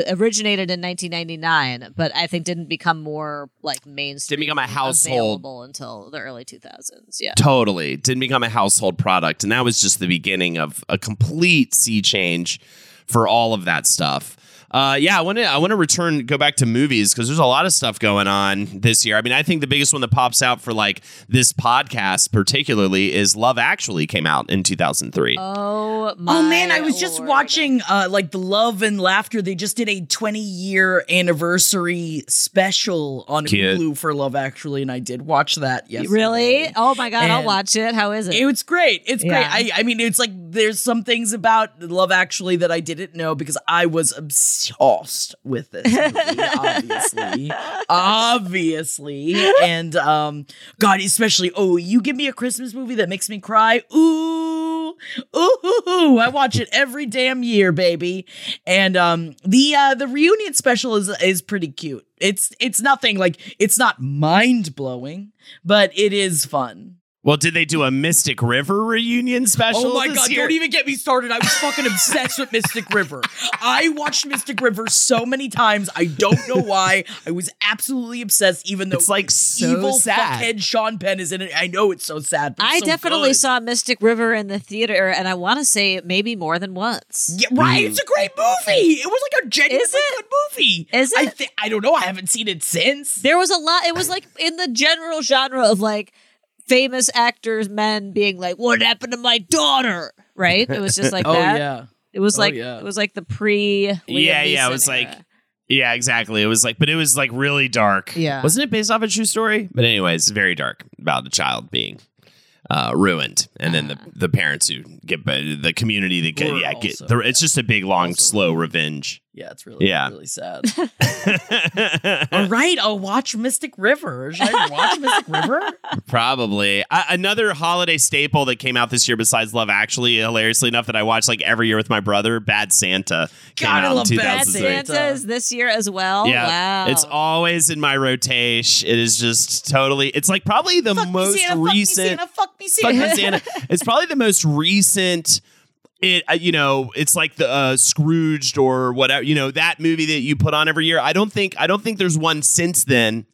originated in 1999, but I think didn't become more like mainstream. Didn't become a household. available until the early 2000s. Yeah. Totally. Didn't become a household product. And that was just the beginning of a complete sea change for all of that stuff. Uh, yeah, I want to I want to return go back to movies because there's a lot of stuff going on this year. I mean, I think the biggest one that pops out for like this podcast particularly is Love Actually came out in 2003. Oh my! Oh man, I was just watching uh like the Love and Laughter. They just did a 20 year anniversary special on Cute. Hulu for Love Actually, and I did watch that. Yes, Really? Oh my god! I'll watch it. How is it? It's great. It's great. I, I mean, it's like there's some things about Love Actually that I didn't know because I was obsessed with this movie, obviously, obviously, and um, God, especially oh, you give me a Christmas movie that makes me cry. Ooh, ooh, I watch it every damn year, baby. And um, the uh, the reunion special is is pretty cute. It's it's nothing like it's not mind blowing, but it is fun. Well, did they do a Mystic River reunion special? Oh my this god, year? don't even get me started. I was fucking obsessed with Mystic River. I watched Mystic River so many times. I don't know why. I was absolutely obsessed, even though It's, like, so evil sad. fuckhead Sean Penn is in it. I know it's so sad. But I so definitely good. saw Mystic River in the theater, and I want to say maybe more than once. Yeah, right. Mm. It's a great movie. It was like a genuinely Is it? good movie. Is I it? I don't know. I haven't seen it since. There was a lot. It was like in the general genre of like famous actors, men being like, "What happened to my daughter?" Right? It was just like oh that. yeah. It was Oh, like yeah. it was like the pre. Liam Yeah, yeah, it Neeson was like- Yeah, exactly. It was like, but it was like really dark. Yeah. Wasn't it based off a true story? But anyways, very dark about a child being uh, ruined, and then the the parents who get the community that get Were yeah get also- the, it's just a big long Also- slow revenge. Yeah, it's really Yeah. really sad. All right, I'll watch Mystic River. Should I watch Mystic River? Probably uh, another holiday staple that came out this year besides Love Actually, hilariously enough, that I watched like every year with my brother. Bad Santa came God, out in love Bad Bad Santa. Santa is this year as well. Yeah, Wow. it's always in my rotation. It is just totally. It's like probably the Fuck me, most Santa, fuck me, recent. Santa, fuck me, Santa. Fuck me, Santa. It's probably the most recent. It uh, you know it's like the uh, Scrooged or whatever you know that movie that you put on every year. I don't think I don't think there's one since then.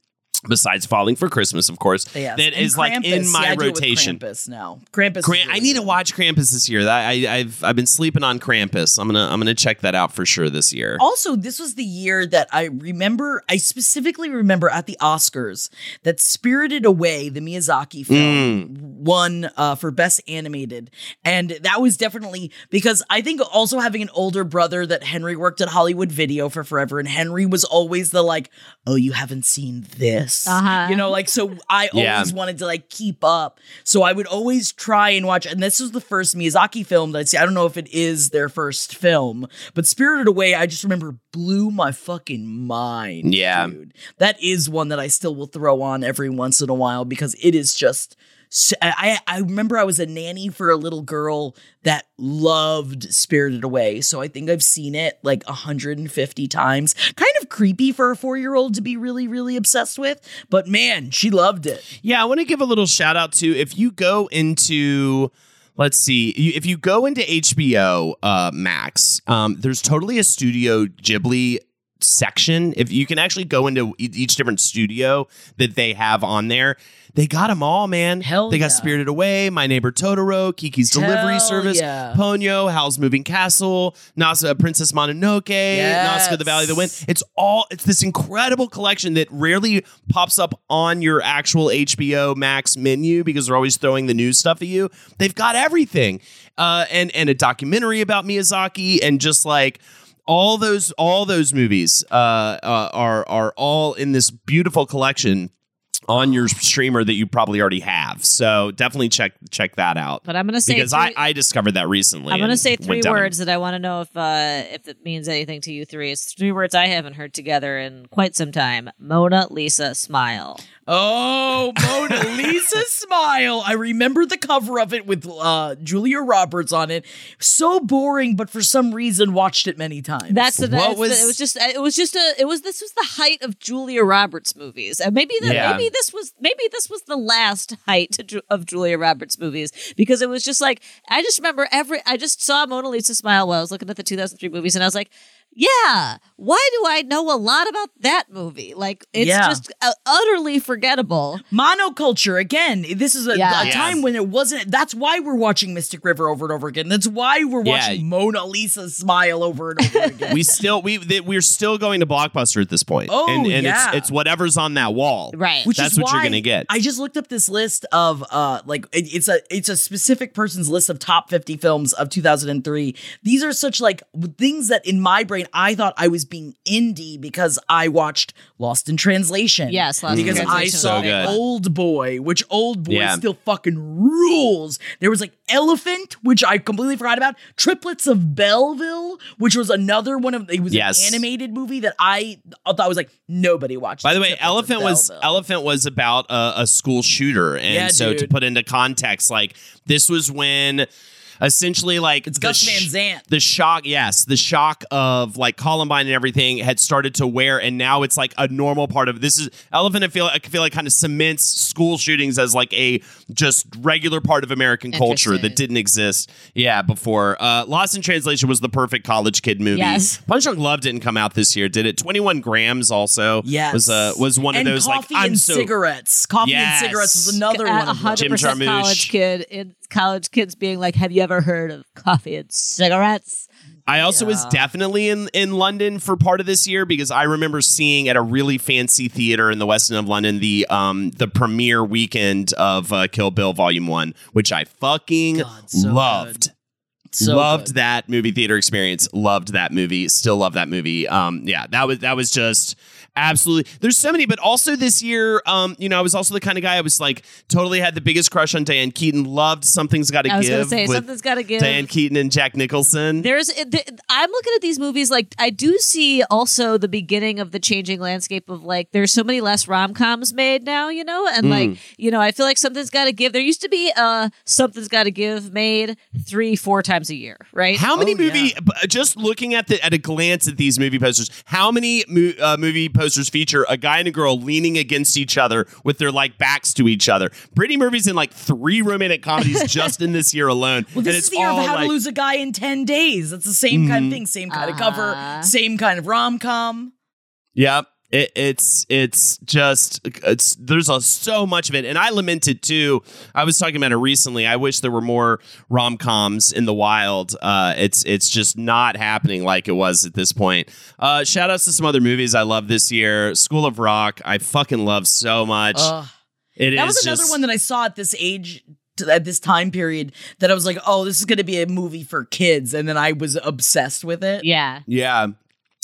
Besides Falling for Christmas, of course, Yes. that and is like in my Yeah, I rotation. Krampus now. Krampus. Kramp- I really need to watch Krampus this year. I, I've I've been sleeping on Krampus. I'm gonna I'm gonna check that out for sure this year. Also, this was the year that I remember, I specifically remember at the Oscars that Spirited Away, the Miyazaki film, Mm. won uh, for Best Animated. And that was definitely because I think also having an older brother that Henry worked at Hollywood Video for forever, and Henry was always the like, oh, you haven't seen this. Uh-huh. You know, like, so I Yeah. always wanted to like keep up. So I would always try and watch, and this was the first Miyazaki film that I see. I don't know if it is their first film, but Spirited Away, I just remember blew my fucking mind. Yeah. Dude. That is one that I still will throw on every once in a while because it is just. S- I, I remember I was a nanny for a little girl that loved Spirited Away. So I think I've seen it like 150 times. Kind of creepy for a four year old to be really, really obsessed with. But man, she loved it. Yeah, I want to give a little shout out to if you go into let's see if you go into HBO uh, Max, um, there's totally a Studio Ghibli section. If you can actually go into each different studio that they have on there. They got them all, man. Hell they got yeah. Spirited Away, My Neighbor Totoro, Kiki's Delivery Service, yeah. Ponyo, Howl's Moving Castle, Nasa, Princess Mononoke, Yes. Nausicaä, The Valley of the Wind. It's all it's this incredible collection that rarely pops up on your actual HBO Max menu because they're always throwing the new stuff at you. They've got everything. Uh, and and a documentary about Miyazaki and just like all those all those movies uh, uh, are are all in this beautiful collection on your streamer that you probably already have. So definitely check check that out. But I'm gonna say because three, I, I discovered that recently. I'm gonna say three words that I want to know if uh if it means anything to you three. It's three words I haven't heard together in quite some time. Mona Lisa smile. Oh, Mona Lisa smile. I remember the cover of it with uh, Julia Roberts on it. So boring, but for some reason watched it many times. That's the, What that's the- was- it was just it was just a it was this was the height of Julia Roberts movies. And maybe the, Yeah. maybe this was maybe this was the last height to of Julia Roberts movies because it was just like I just remember every I just saw Mona Lisa smile while I was looking at the 2003 movies and I was like yeah, why do I know a lot about that movie? Like it's Yeah. just uh, utterly forgettable. monoculture again. This is a, Yeah. a Yes. time when it wasn't. That's why we're watching Mystic River over and over again. That's why we're Yeah. watching Mona Lisa smile over and over again. we still we they, we're still going to Blockbuster at this point. Oh, and, and yeah. it's it's whatever's on that wall. Right. Which That's is what you're gonna get. I just looked up this list of uh like it- it's a it's a specific person's list of top 50 films of 2003. These are such like things that in my brain I thought I was being indie because I watched Lost in Translation. Yes, Lost in because I Translation was saw So good. Old Boy, which Old Boy Yeah. still fucking rules. There was like Elephant, which I completely forgot about. Triplets of Belleville, which was another one of it was Yes. an animated movie that I thought was like nobody watched. By the way, Triplets Elephant was Elephant was about a, a school shooter, and Yeah, so to put into context, like this was when essentially like It's the Gus Van Sant. the shock yes the shock of like columbine and everything had started to wear and now it's like a normal part of this is elephant i feel i feel like kind of cements school shootings as like a just regular part of american culture that didn't exist yeah before uh lost in translation was the perfect college kid movie Yes. punch drunk love didn't come out this year did it 21 grams also Yes. was uh was one and of those like coffee i'm so cigarettes. Coffee Yes. and cigarettes was another A one. Of them. hundred Jim percent Jarmusch. college kid in college kids being like, "Have you ever heard of coffee and cigarettes?" I also was definitely in, in London for part of this year because I remember seeing at a really fancy theater in the West End of London the um the premiere weekend of uh, Kill Bill Volume One, which I fucking God, so loved. So loved good. that movie theater experience. Loved that movie. Still love that movie. Um, yeah, that was that was just absolutely. There's so many, but also this year, um, you know, I was also the kind of guy I was like totally had the biggest crush on Diane Keaton. Loved Something's Got to I was Give going to say something's got to give. Diane Keaton and Jack Nicholson. There's, I'm looking at these movies like I do see also the beginning of the changing landscape of like there's so many less rom coms made now, you know, and Mm. like you know I feel like something's got to give. There used to be uh something's got to give made three four times a year, right? How many Oh, movie? yeah. Just looking at the at a glance at these movie posters, how many mo- uh, movie posters feature a guy and a girl leaning against each other with their like backs to each other? Pretty Murphy's in like three romantic comedies just in this year alone, Well, and this it's is the year of How like, to Lose a Guy in 10 Days. It's the same kind of thing, same kind of cover, Ah. same kind of rom com. Yep. It, it's it's just it's there's a, so much of it, and I lamented too. I was talking about it recently. I wish there were more rom coms in the wild. Uh, it's it's just not happening like it was at this point. Uh, shout outs to some other movies I love this year. School of Rock, I fucking love so much. Ugh. It is That was another just- one that I saw at this age, at this time period, that I was like, oh, this is going to be a movie for kids. And then I was obsessed with it. yeah. Yeah.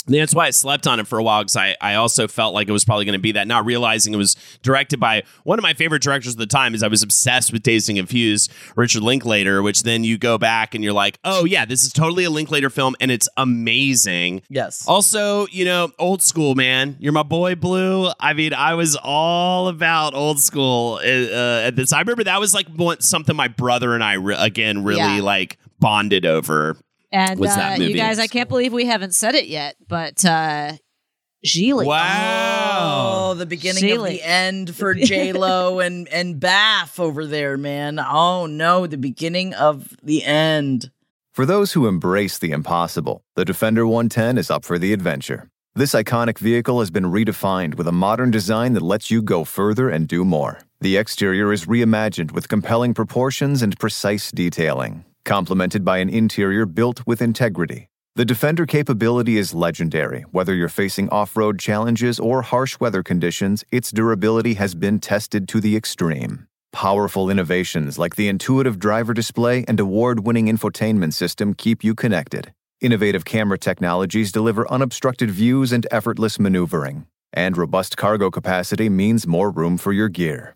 That's why I slept on it for a while because I, I also felt like it was probably going to be that, not realizing it was directed by one of my favorite directors at the time. Is I was obsessed with Dazed and Confused, Richard Linklater. Which then you go back and you're like, oh yeah, this is totally a Linklater film, and it's amazing. Yes. Also, you know, old school man. You're my boy, Blue. I mean, I was all about old school uh, uh, at this. I remember that was like something my brother and I re- again really Yeah. like bonded over. And Was that uh, movie you guys, I can't believe we haven't said it yet, but uh Gigli. Wow. Oh, the beginning of the end for J Lo and and Bath over there, man. Oh no, the beginning of the end. For those who embrace the impossible, the Defender 110 is up for the adventure. This iconic vehicle has been redefined with a modern design that lets you go further and do more. The exterior is reimagined with compelling proportions and precise detailing, complemented by an interior built with integrity. The Defender capability is legendary. Whether you're facing off road challenges or harsh weather conditions, its durability has been tested to the extreme. Powerful innovations like the intuitive driver display and award winning infotainment system keep you connected. Innovative camera technologies deliver unobstructed views and effortless maneuvering. And robust cargo capacity means more room for your gear.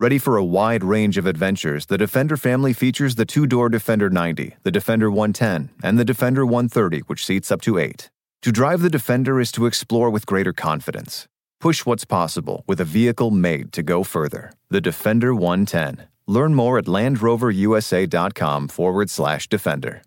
Ready for a wide range of adventures, the Defender family features the two door Defender 90, the Defender 110, and the Defender 130, which seats up to eight. To drive the Defender is to explore with greater confidence. Push what's possible with a vehicle made to go further. The Defender 110. Learn more at LandRoverUSA.com forward slash Defender.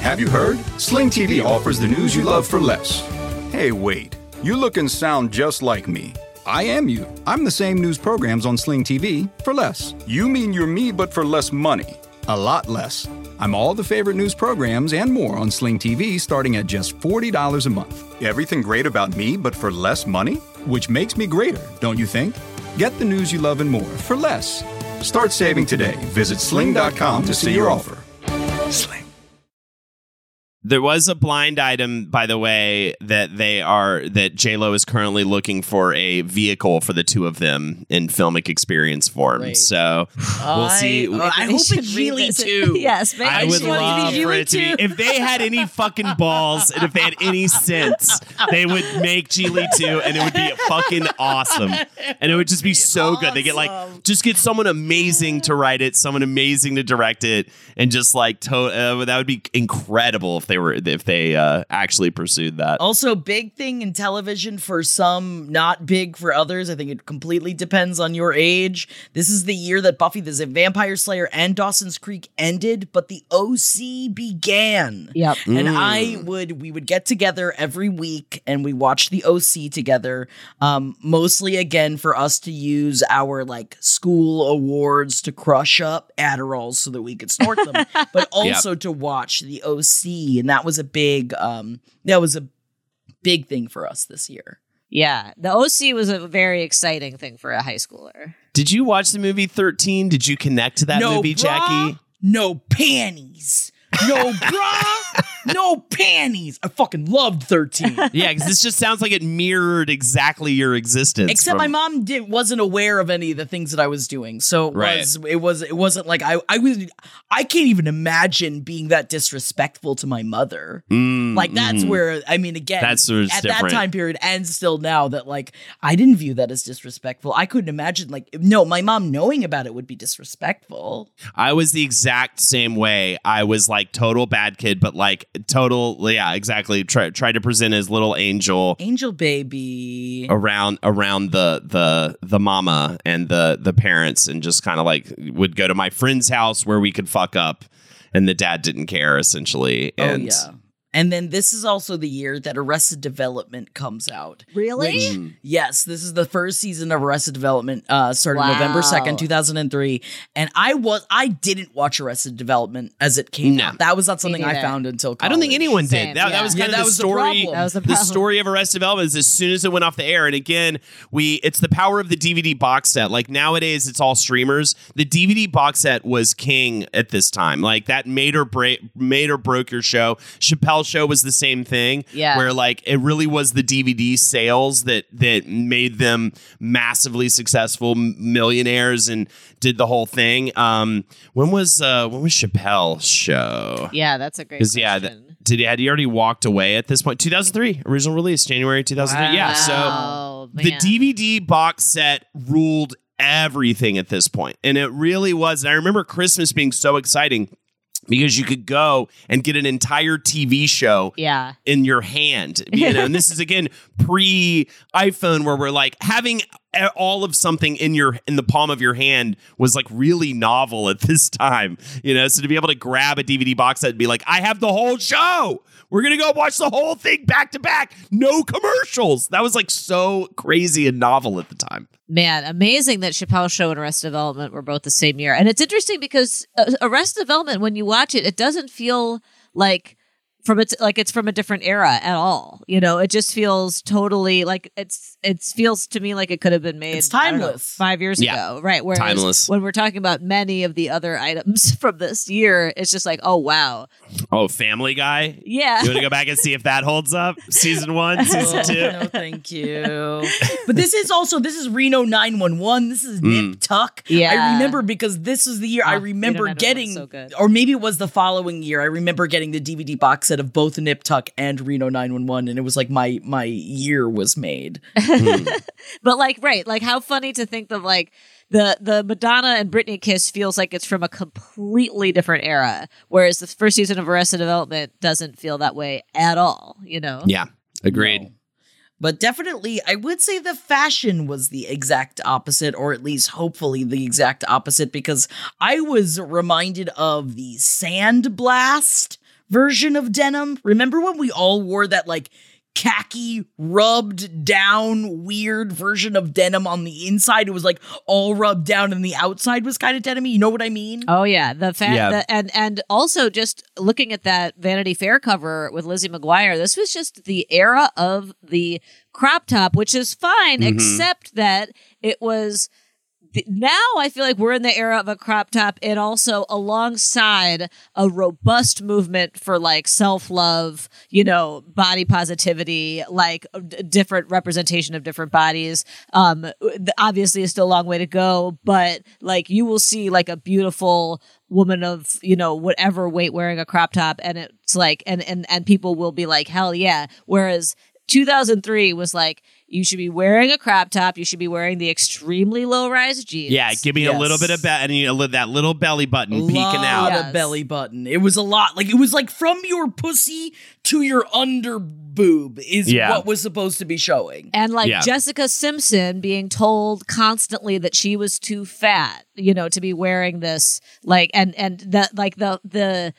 Have you heard? Sling TV offers the news you love for less. Hey, wait. You look and sound just like me. I am you. I'm the same news programs on Sling TV for less. You mean you're me, but for less money. A lot less. I'm all the favorite news programs and more on Sling TV starting at just $40 a month. Everything great about me, but for less money? Which makes me greater, don't you think? Get the news you love and more for less. Start saving today. Visit sling.com to see your offer. Sling. There was a blind item, by the way, that they are that J Lo is currently looking for a vehicle for the two of them in filmic experience form. Great. So we'll see. I, I hope should it's Gigli too. yes, maybe I would should it love for it to be. If they had any fucking balls and if they had any sense, they would make Gigli too, and it would be fucking awesome. And it would just be so good. They get like, just get someone amazing to write it, someone amazing to direct it, and just like, to- uh, that would be incredible if they they were if they uh, actually pursued that. Also, big thing in television for some, not big for others. I think it completely depends on your age. This is the year that Buffy the Vampire Slayer and Dawson's Creek ended, but the OC began. Yep. And I would, we would get together every week and we watch the OC together. Um, mostly again for us to use our like school awards to crush up Adderalls so that we could snort them, but also to watch the OC. And that was a big, um, that was a big thing for us this year. Yeah. The OC was a very exciting thing for a high schooler. Did you watch the movie 13? Did you connect to that no movie, bra, Jackie? No panties. No bra, no panties. I fucking loved 13. Yeah, because this just sounds like it mirrored exactly your existence. Except from- my mom did wasn't aware of any of the things that I was doing. So it Right. was it was it wasn't like I I was I can't even imagine being that disrespectful to my mother. Mm, Like that's mhm. where I mean again That's where it's at different. that time period and still now that like I didn't view that as disrespectful. I couldn't imagine like no, my mom knowing about it would be disrespectful. I was the exact same way. I was like total bad kid, but like total, yeah, exactly. Try tried to present as little angel Angel baby. around around the the the mama and the the parents, and just kind of like would go to my friend's house where we could fuck up, and the dad didn't care essentially. Oh, and oh yeah. And then this is also the year that Arrested Development comes out. Really? Mm. Yes, this is the first season of Arrested Development. Uh, started Wow. November second, two thousand and three, and I was I didn't watch Arrested Development as it came No. out. That was not something I found until. I don't think anyone Same, did. That, yeah. that was Yeah, kind that of the was the story. problem. That was the the story of Arrested Development is as soon as it went off the air, and again, we it's the power of the DVD box set. Like nowadays, it's all streamers. The DVD box set was king at this time. Like that made or break, made or broke your show. Chappelle Show was the same thing. Yeah. where like it really was the DVD sales that that made them massively successful millionaires and did the whole thing. Um, when was uh when was Chappelle's show? Yeah, that's a great Because yeah, th- question. did had he already walked away at this point? 2003 original release, January 2003. Yeah, so Wow, the. DVD box set ruled everything at this point, and it really was. And I remember Christmas being so exciting because you could go and get an entire TV show Yeah. in your hand. You know, and this is again pre iPhone where we're like having all of something in your in the palm of your hand was like really novel at this time. You know, so to be able to grab a DVD box set and be like, I have the whole show. We're gonna go watch the whole thing back to back. No commercials. That was like so crazy and novel at the time. Man, amazing that Chappelle Show and Arrested Development were both the same year. And it's interesting because uh, Arrested Development, when you watch it, it doesn't feel like from it's like it's from a different era at all. You know, it just feels totally like it's it feels to me like it could have been made It's I don't know, timeless. five years Yeah. ago, right? Whereas Timeless. when we're talking about many of the other items from this year, it's just like, oh wow, Oh, Family Guy. yeah. You want to go back and see if that holds up? Season one, season Oh, two. no, thank you. but this is also this is Reno 911. This is Mm. Nip Tuck. Yeah. I remember because this was the year I Oh, remember Reno 911 's getting so good. or maybe it was the following year. I remember getting the DVD box set of both Nip Tuck and Reno 911 and it was like my my year was made. Hmm. But like, right, like how funny to think of like the the Madonna and Britney kiss feels like it's from a completely different era, whereas the first season of Arrested Development doesn't feel that way at all. You know? Yeah, agreed. No. But definitely, I would say the fashion was the exact opposite, or at least hopefully the exact opposite, because I was reminded of the Sandblast version of denim. Remember when we all wore that like khaki rubbed down weird version of denim on the inside? It was like all rubbed down, and the outside was kind of denim You know what I mean? Oh yeah, the fact Yeah. that and and also just looking at that Vanity Fair cover with Lizzie McGuire, this was just the era of the crop top, which is fine, Mhm. except that it was. Now I feel like we're in the era of a crop top, and also alongside a robust movement for like self love, you know, body positivity, like a d- different representation of different bodies. Um, obviously, it's still a long way to go, but like you will see like a beautiful woman of you know whatever weight wearing a crop top, and it's like and and and people will be like hell yeah. Whereas 2003 was like you should be wearing a crop top, you should be wearing the extremely low rise jeans. Yeah, give me a little bit of be- and you know, that little belly button peeking lot out. Yes. belly button. It was a lot. Like it was like from your pussy to your under boob is Yeah. what was supposed to be showing. And like Yeah. Jessica Simpson being told constantly that she was too fat, you know, to be wearing this like and and that like the the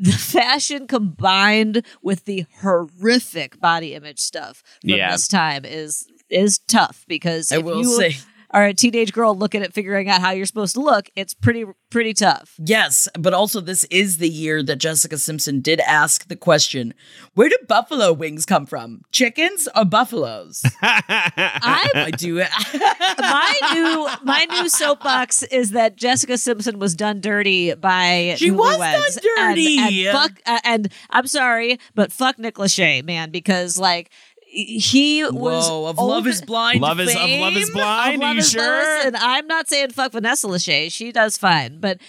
the fashion combined with the horrific body image stuff from Yeah. this time is is tough because I will you say are a teenage girl looking at figuring out how you're supposed to look, it's pretty pretty tough. Yes, but also this is the year that Jessica Simpson did ask the question, where do buffalo wings come from? Chickens or buffaloes? I I do my new my new soapbox is that Jessica Simpson was done dirty by She was newlyweds. done dirty. and, and fuck uh, and I'm sorry, but fuck Nick Lachey, man, because like he was Whoa, of Love is Blind. Love is of Love is? Blind. of Are Love you is sure? Blind, and I'm not saying fuck Vanessa Lachey. She does fine, but.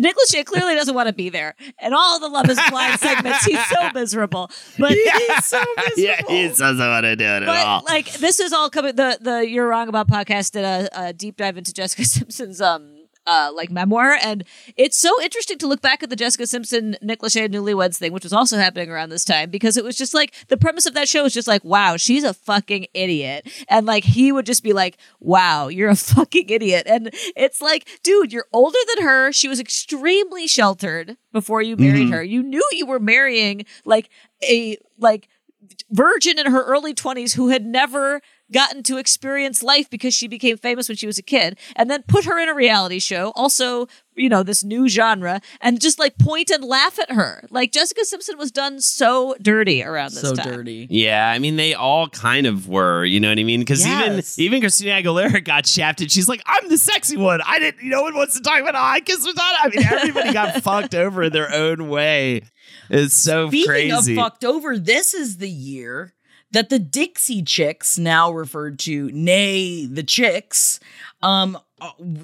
Nick Lachey clearly doesn't want to be there. And all the Love is Blind segments, he's so miserable. But yeah. He's so miserable. yeah, he doesn't want to do it at all. like this is all coming. The the You're Wrong About podcast did a, a deep dive into Jessica Simpson's um uh like memoir, and it's so interesting to look back at the Jessica Simpson Nick Lachey Newlyweds thing, which was also happening around this time, because it was just like the premise of that show was just like, wow, she's a fucking idiot, and like he would just be like, wow, you're a fucking idiot, and it's like, dude, you're older than her. She was extremely sheltered before you married her. You knew you were marrying like a like virgin in her early 20s who had never gotten to experience life because she became famous when she was a kid and then put her in a reality show also you know this new genre and just like point and laugh at her like jessica simpson was done so dirty around this so time dirty. Yeah, I mean they all kind of were, you know what I mean? Because Yes. even even Christina Aguilera got shafted. She's like, "I'm the sexy one. I didn't. No one wants to talk about how I kiss Madonna." I mean, everybody got fucked over in their own way. It's so Speaking crazy. of fucked over, this is the year that the Dixie Chicks, now referred to, nay, the Chicks, um,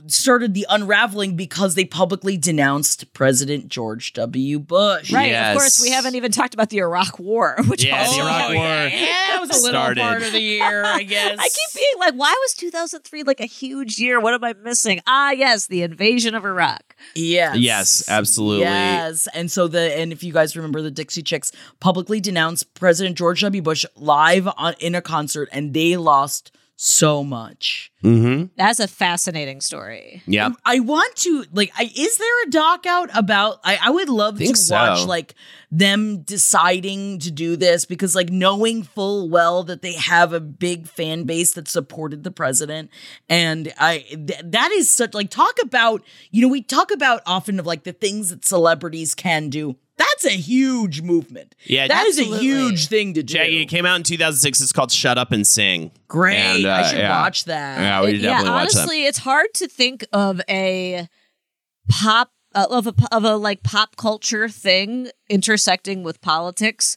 started the unraveling because they publicly denounced President George W. Bush. right Yes. of course we haven't even talked about the iraq war which Yeah, the Iraq War Yeah, it was a little started. part of the year, I guess. I keep being like, why was 2003 like a huge year? What am I missing? Ah, yes, the invasion of Iraq. Yes. Yes, absolutely. Yes. And so the and if you guys remember the Dixie Chicks publicly denounced President George W. Bush live on in a concert and they lost so much. mm-hmm. That's a fascinating story. Yeah. I want to like I is there a doc out about I, I would love Think to so. watch like them deciding to do this because like knowing full well that they have a big fan base that supported the president and I th- that is such like talk about you know we talk about often of like the things that celebrities can do that's a huge movement Yeah, that is a huge thing to do Jackie, it came out in 2006. It's called "Shut Up and Sing." great And, uh, I should yeah. watch that Yeah, we should yeah, definitely watch that. honestly, it's hard to think of a pop uh, of a of a like pop culture thing intersecting with politics.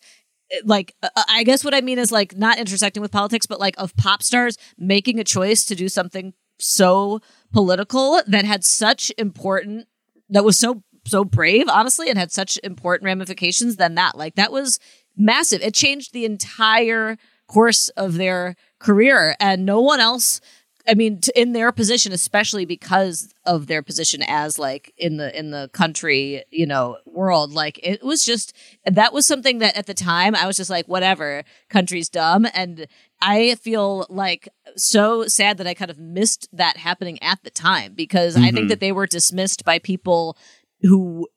Like, uh, I guess what I mean is like not intersecting with politics, but like of pop stars making a choice to do something so political that had such important that was so so brave, honestly, and had such important ramifications than that. Like that was massive. It changed the entire course of their career, and no one else. I mean, in their position, especially because of their position as like in the in the country, you know, world, like it was just that was something that at the time I was just like, whatever, country's dumb, and I feel like so sad that I kind of missed that happening at the time because I think mm-hmm. that they were dismissed by people who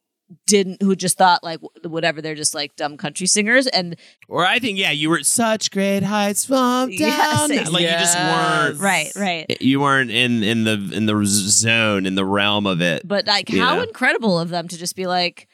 didn't who just thought like whatever they're just like dumb country singers and Or I think, yeah, you were at such great heights from Yes, down. like you just weren't. right right You weren't in in the in the zone in the realm of it. but like how know? incredible of them to just be like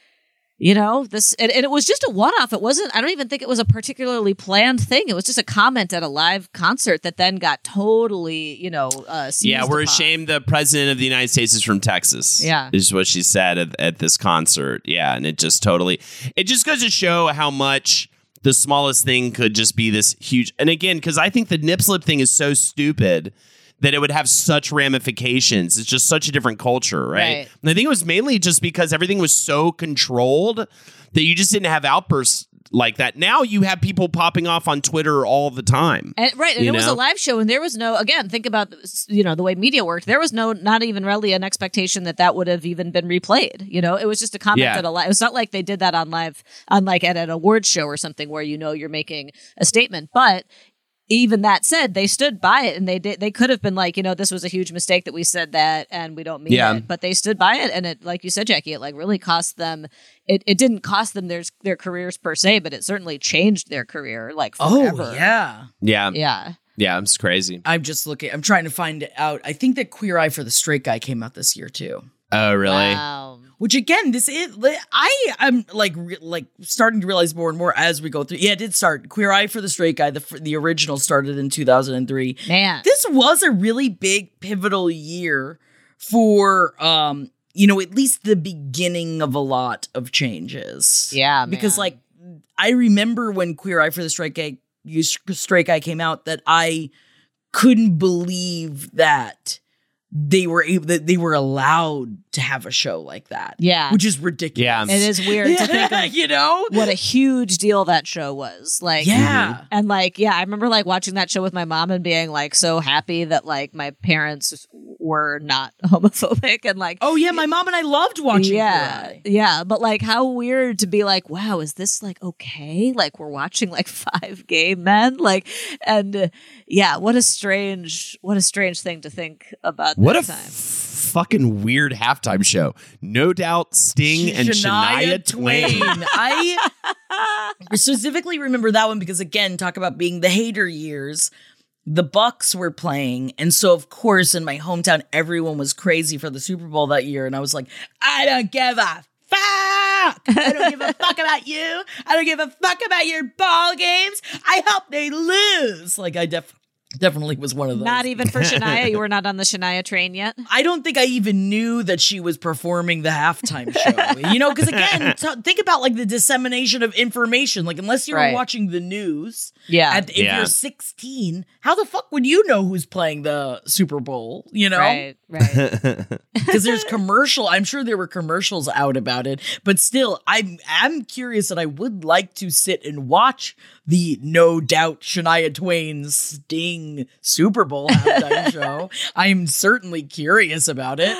you know this and, and it was just a one-off it wasn't i don't even think it was a particularly planned thing it was just a comment at a live concert that then got totally you know uh yeah, we're upon. ashamed the president of the United States is from Texas. Yeah. Is what she said at, at this concert. Yeah. And it just totally, it just goes to show how much the smallest thing could just be this huge. And again, because I think the nip slip thing is so stupid that it would have such ramifications. It's just such a different culture, right? Right. And I think it was mainly just because everything was so controlled that you just didn't have outbursts like that. Now you have people popping off on Twitter all the time. And, right, and it was a live show, and there was no. Again, think about you know the way media worked. There was no, not even really an expectation that that would have even been replayed. You know, it was just a comment Yeah. at a live. It was not like they did that on live, on like at an award show or something where you know you're making a statement. But even that said, they stood by it, and they did. They could have been like, you know, this was a huge mistake that we said that, and we don't mean Yeah. it. But they stood by it, and it, like you said, Jackie, it like really cost them. It, it didn't cost them their their careers per se, but it certainly changed their career like oh, forever. Oh yeah. Yeah, yeah. yeah, it's crazy. I'm just looking. I'm trying to find out. I think that Queer Eye for the Straight Guy came out this year too. Oh, really? Wow. Which again, this is I am like re- like starting to realize more and more as we go through. Yeah, it did start. Queer Eye for the Straight Guy. The the original started in 2003. Man. This was a really big pivotal year for um you know at least the beginning of a lot of changes. Yeah, because man. like I remember when Queer Eye for the Straight Guy you- Straight Guy came out that I couldn't believe that they were able that they were allowed to have a show like that. Yeah. Which is ridiculous. Yeah. It is weird to think of you know? what a huge deal that show was. Like, Yeah. Mm-hmm. And like, yeah, I remember like watching that show with my mom and being like so happy that like my parents were not homophobic and like, Oh yeah, my mom and I loved watching yeah, Queer yeah. But like, how weird to be like, wow, is this like okay? Like, we're watching like five gay men, like, and uh, yeah, what a strange, what a strange thing to think about. What a that f- fucking weird halftime show. No doubt Sting and Shania, Twain. I specifically remember that one because again, talk about being the hater years. The Bucs were playing, and so of course in my hometown, everyone was crazy for the Super Bowl that year, and I was like, I don't give a fuck. I don't give a fuck about you. I don't give a fuck about your ball games. I hope they lose. Like I def- definitely was one of those. Not even for Shania. You were not on the Shania train yet. I don't think I even knew that she was performing the halftime show. you know, because again, t- think about like the dissemination of information. Like, unless you're Right. watching the news, Yeah. and if Yeah. you're 16, how the fuck would you know who's playing the Super Bowl? You know, Right. Right. because there's commercial. I'm sure there were commercials out about it, but still, I'm I'm curious, and I would like to sit and watch the no doubt Shania Twain Sting Super Bowl halftime show. I'm certainly curious about it.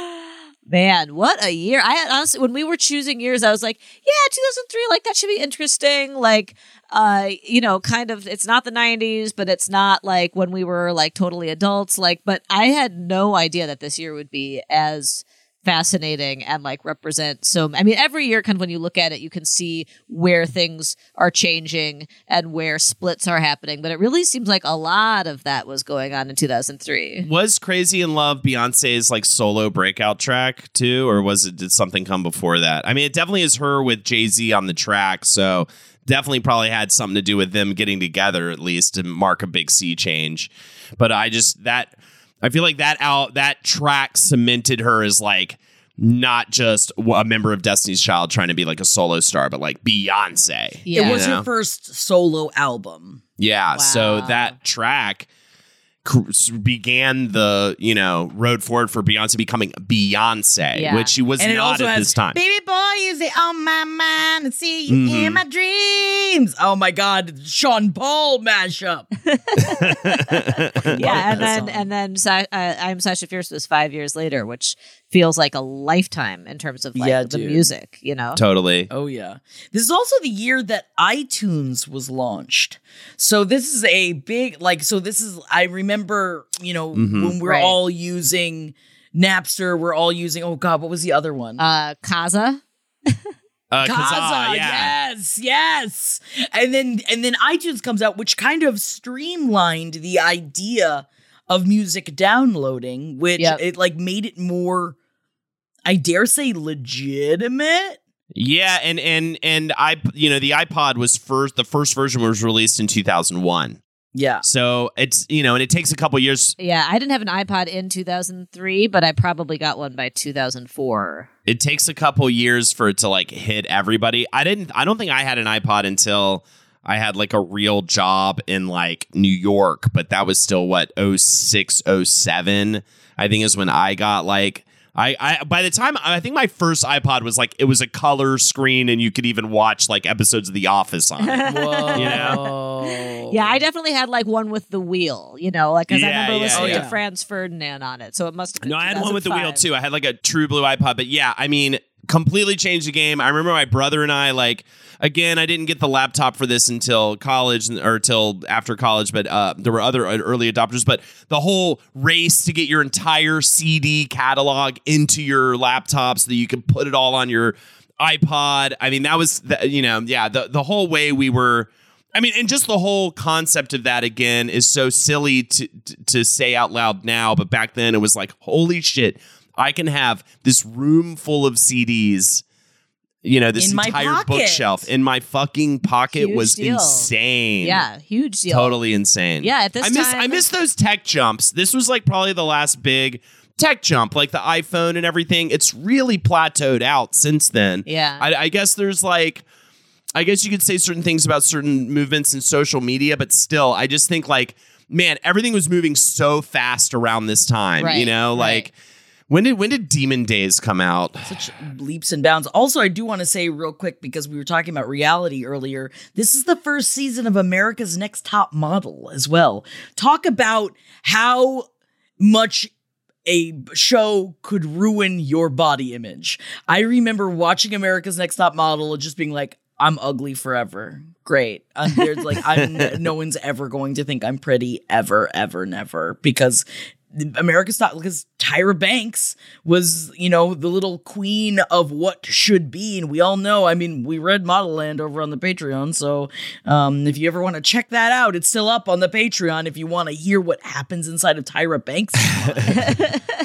Man, what a year. I honestly when we were choosing years, I was like, yeah, 2003, like that should be interesting. Like uh, you know, kind of it's not the 90s, but it's not like when we were like totally adults. Like, but I had no idea that this year would be as fascinating and like represent so I mean every year kind of when you look at it you can see where things are changing and where splits are happening but it really seems like a lot of that was going on in 2003 Was Crazy in Love Beyonce's like solo breakout track too, or was it did something come before that? I mean, it definitely is her with Jay Z on the track, so definitely probably had something to do with them getting together at least to mark a big sea change. But I just that I feel like that out that track cemented her as like not just a member of Destiny's Child trying to be like a solo star, but like Beyonce. Yeah. It was You know? her first solo album. Yeah. So that track cr- s- began the you know road forward for Beyonce becoming Beyonce, Yeah. which she was And not at has this time. Baby boy, is it on my mind to see you Mhm. in my dreams? Oh my god, Sean Paul mashup. yeah, and then song. and then uh, I'm Sasha Fierce was five years later, which feels like a lifetime in terms of like Yeah, the dude. music. You know, Totally. Oh yeah. This is also the year that iTunes was launched. So this is a big like so this is I remember, you know, Mhm. when we're Right. all using Napster, we're all using oh god, what was the other one? uh, Kazaa. Uh, Kaza, Kazaa, yeah. yes, yes. And then and then iTunes comes out, which kind of streamlined the idea of music downloading, which Yep. it like made it more, I dare say, legitimate. Yeah, and and and I you know the iPod was first the first version was released in 2001. Yeah. So it's you know and it takes a couple years Yeah, I didn't have an iPod in 2003, but I probably got one by 2004. it takes a couple years for it to like hit everybody. I didn't I don't think I had an iPod until I had like a real job in like New York, but that was still what 06 07 I think is when I got like I, I by the time I think my first iPod was like it was a color screen and you could even watch like episodes of The Office on it. Whoa. You Yeah, I definitely had like one with the wheel, you know, like because I remember yeah, listening yeah. to Franz Ferdinand on it. So it must have been No, I had one with the wheel too. I had like a true blue iPod, but yeah, I mean, completely changed the game. I remember my brother and I like again, I didn't get the laptop for this until college or till after college, but uh, there were other early adopters. But the whole race to get your entire CD catalog into your laptop so that you could put it all on your iPod. I mean, that was the, you know, yeah, the the whole way we were. I mean, and just the whole concept of that again is so silly to to say out loud now, but back then it was like, holy shit, I can have this room full of CDs. You know, this In entire bookshelf in my fucking pocket Huge was deal. insane. Yeah, huge deal. Totally insane. Yeah, at this I miss time- I miss those tech jumps. This was like probably the last big tech jump, like the iPhone and everything. It's really plateaued out since then. Yeah. I, I guess there's like I guess you could say certain things about certain movements in social media, but still, I just think like, man, everything was moving so fast around this time. Right, you know, right. When did when did Demon Days come out? such leaps and bounds. Also, I do want to say real quick because we were talking about reality earlier. This is the first season of America's Next Top Model as well. Talk about how much a show could ruin your body image. I remember watching America's Next Top Model and just being like, I'm ugly forever. Great. There's like, I'm no one's ever going to think I'm pretty ever, ever, never because America's Top because Tyra Banks was, you know, the little queen of what should be, and we all know. I mean, we read Model Land over on the Patreon, so um, if you ever want to check that out, it's still up on the Patreon. If you want to hear what happens inside of Tyra Banks,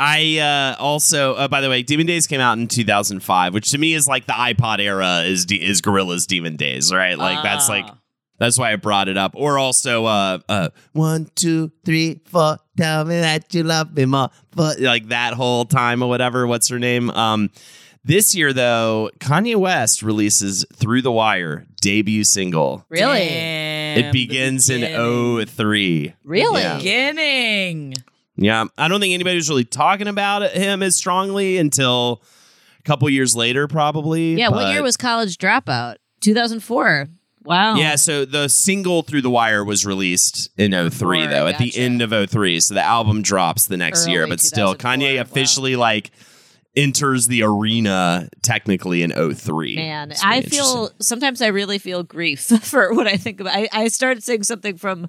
I uh, also, uh, by the way, Demon Days came out in 2005, which to me is like the iPod era is is Gorillaz' Demon Days, right? Like that's like Ah. that's why I brought it up. Or also, uh, uh, one, two, three, four, tell me that you love me more, but like that whole time or whatever. What's her name? Um, this year though, Kanye West releases Through the Wire debut single. Really? Damn, It begins in beginning. 03. Really? Yeah. beginning. Yeah, I don't think anybody was really talking about him as strongly until a couple years later, probably. Yeah, what year was College Dropout? 2004. Wow. Yeah, so the single Through the Wire was released in 03, Four, though, at the gotcha. end of 03. So the album drops the next year, but still, 2004, Kanye wow. officially like enters the arena technically in 03. Man, I feel sometimes I really feel grief for what I think about. I, I started saying something from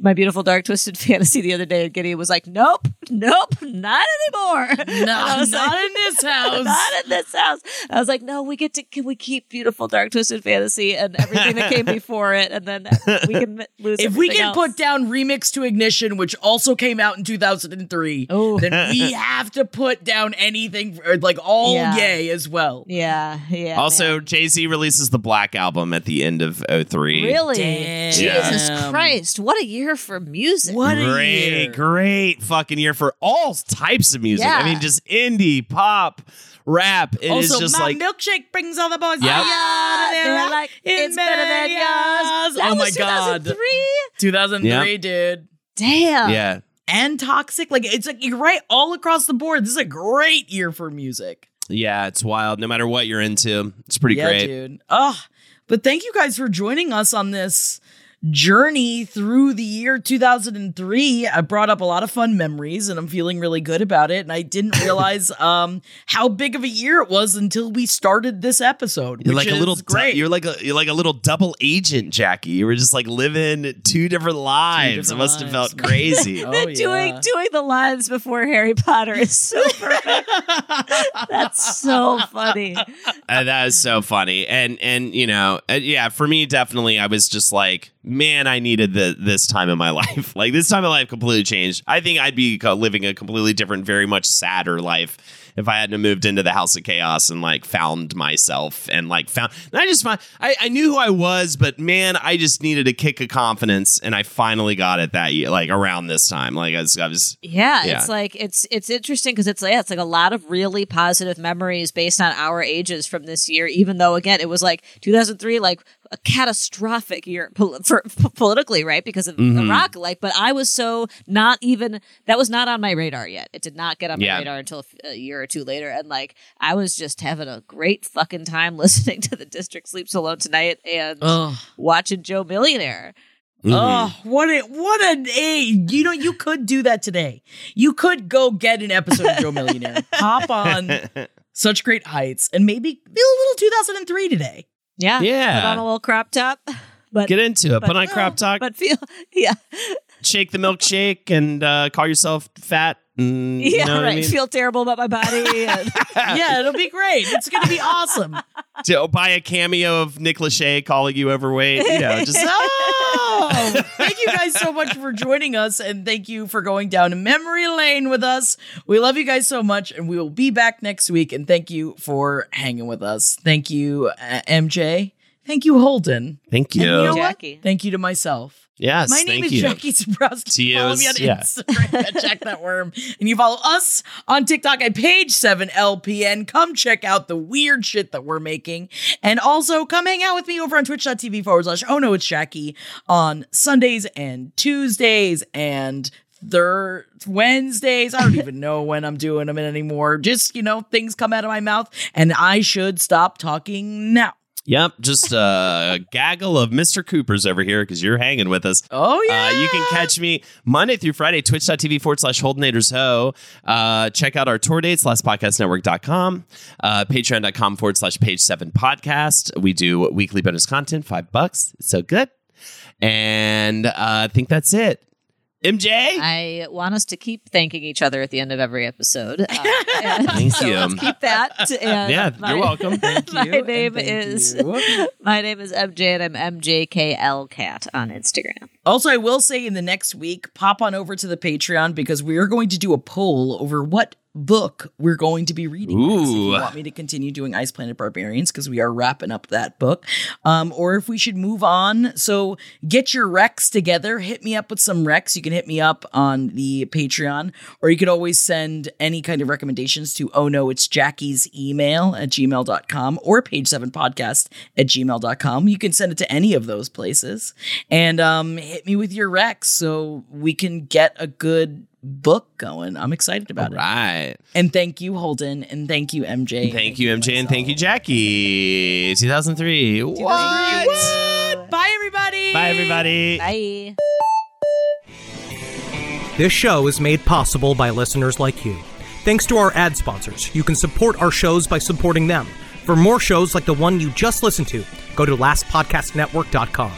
my beautiful dark twisted fantasy the other day, and Gideon was like, "Nope, nope, not anymore." And I No, was not like, in this house. Not in this house. I was like, no, we get to can we keep beautiful dark twisted fantasy and everything that came before it, and then we can lose. If we can else. put down Remix to Ignition, which also came out in 2003, Oh. then we have to put down anything for, like all Yeah. yay as well. yeah, yeah. Also. Jay Z releases the Black Album at the end of 03. really, Damn. Jesus Christ, what a year for music! What a great, year. great fucking year for all types of music. I mean, just indie, pop, rap. It is also, just my like milkshake brings all the boys. Yep. higher. They're They're like, it's better than yours. yours. That oh my was god, 2003? 2003, dude. Damn. yeah. And toxic, like it's like you're right all across the board. This is a great year for music. Yeah, it's wild. No matter what you're into, it's pretty yeah, great. dude. Oh, but thank you guys for joining us on this journey through the year 2003. I brought up a lot of fun memories and I'm feeling really good about it. And I didn't realize um how big of a year it was until we started this episode. You're which like a little is great. du- you're like a you're like a little double agent, Jackie. You were just like living two different lives. different it must have felt crazy. Oh, doing yeah. doing the lines before Harry Potter is so perfect. That's so funny. Uh, that is so funny and and you know uh, yeah for me definitely i was just like man i needed the, this time in my life like this time of life completely changed i think i'd be living a completely different very much sadder life if i hadn't moved into the house of chaos and like found myself and like found and i just find I, I knew who i was but man i just needed a kick of confidence and i finally got it that year like around this time like i was, I was Yeah, Yeah. it's like it's it's interesting because it's yeah, it's like a lot of really positive memories based on our ages from this year. Even though again, it was like 2003, like a catastrophic year pol- for, p- politically, right? Because of Mhm. Iraq, like, but I was so not even that was not on my radar yet. It did not get on my Yeah. radar until a f- a year or two later, and like I was just having a great fucking time listening to the District Sleeps Alone tonight and Oh, watching Joe Millionaire. Mhm. oh, what a what an a you know you could do that today. You could go get an episode of Joe Millionaire, hop on such great heights, and maybe be a little 2003 today. Yeah, Yeah. put on a little crop top, but Get into it. but- Put on crop talk. but feel yeah, shake the milkshake and uh, call yourself fat. And, you yeah, know right. I mean? Feel terrible about my body. And, yeah, it'll be great. It's gonna be awesome. to buy a cameo of Nick Lachey calling you overweight. You know, just Thank you guys so much for joining us, and thank you for going down memory lane with us. We love you guys so much, and we will be back next week. And thank you for hanging with us. Thank you, uh, MJ. Thank you, Holden. thank you. And you know what? Jackie. Thank you to myself. Yes, My name thank is you. Jackie Zebrowski. To you Follow me on is- yeah. Instagram at Jack That Worm. And you follow us on TikTok at page 7LPN. Come check out the weird shit that we're making. And also come hang out with me over on twitch.tv forward slash oh no, it's Jackie on Sundays and Tuesdays and third Wednesdays. I don't even know when I'm doing them anymore. Just, you know, things come out of my mouth and I should stop talking now. Yep, just a gaggle of Mr. Coopers over here because you're hanging with us. Oh yeah. Uh, you can catch me Monday through Friday, twitch.tv forward slash Holdenators Ho. Uh, check out our tour dates, lastpodcastnetwork.com, uh, patreon.com forward slash page seven podcast. We do weekly bonus content, five bucks. It's so good. And uh, I think that's it. MJ? I want us to keep thanking each other at the end of every episode. Uh, and Thank so you. Let's keep that. And yeah, my- you're welcome. my you, and name thank is you. my name is MJ and I'm MJKL Cat on Instagram. Also, I will say in the next week, pop on over to the Patreon because we are going to do a poll over what book we're going to be reading. next. If you want me to continue doing Ice Planet Barbarians because we are wrapping up that book, um, or if we should move on. So get your recs together. Hit me up with some recs. You can hit me up on the Patreon, or you could always send any kind of recommendations to oh no, it's Jackie's email at gmail.com or page seven podcast at gmail.com. You can send it to any of those places and um, hit me with your recs so we can get a good book going. I'm excited about All it. right. And thank you, Holden, and thank you, MJ. Thank you, MJ, and thank you, Jackie. 2003. What? What? Bye, everybody. Bye, everybody. Bye. This show is made possible by listeners like you. Thanks to our ad sponsors, you can support our shows by supporting them. For more shows like the one you just listened to, go to lastpodcastnetwork.com.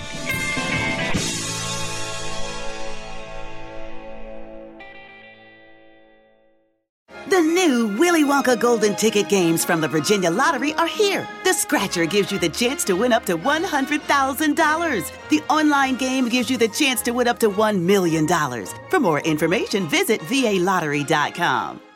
new Willy Wonka Golden Ticket games from the Virginia Lottery are here. The Scratcher gives you the chance to win up to $100,000. The online game gives you the chance to win up to $1 million. For more information, visit VALottery.com.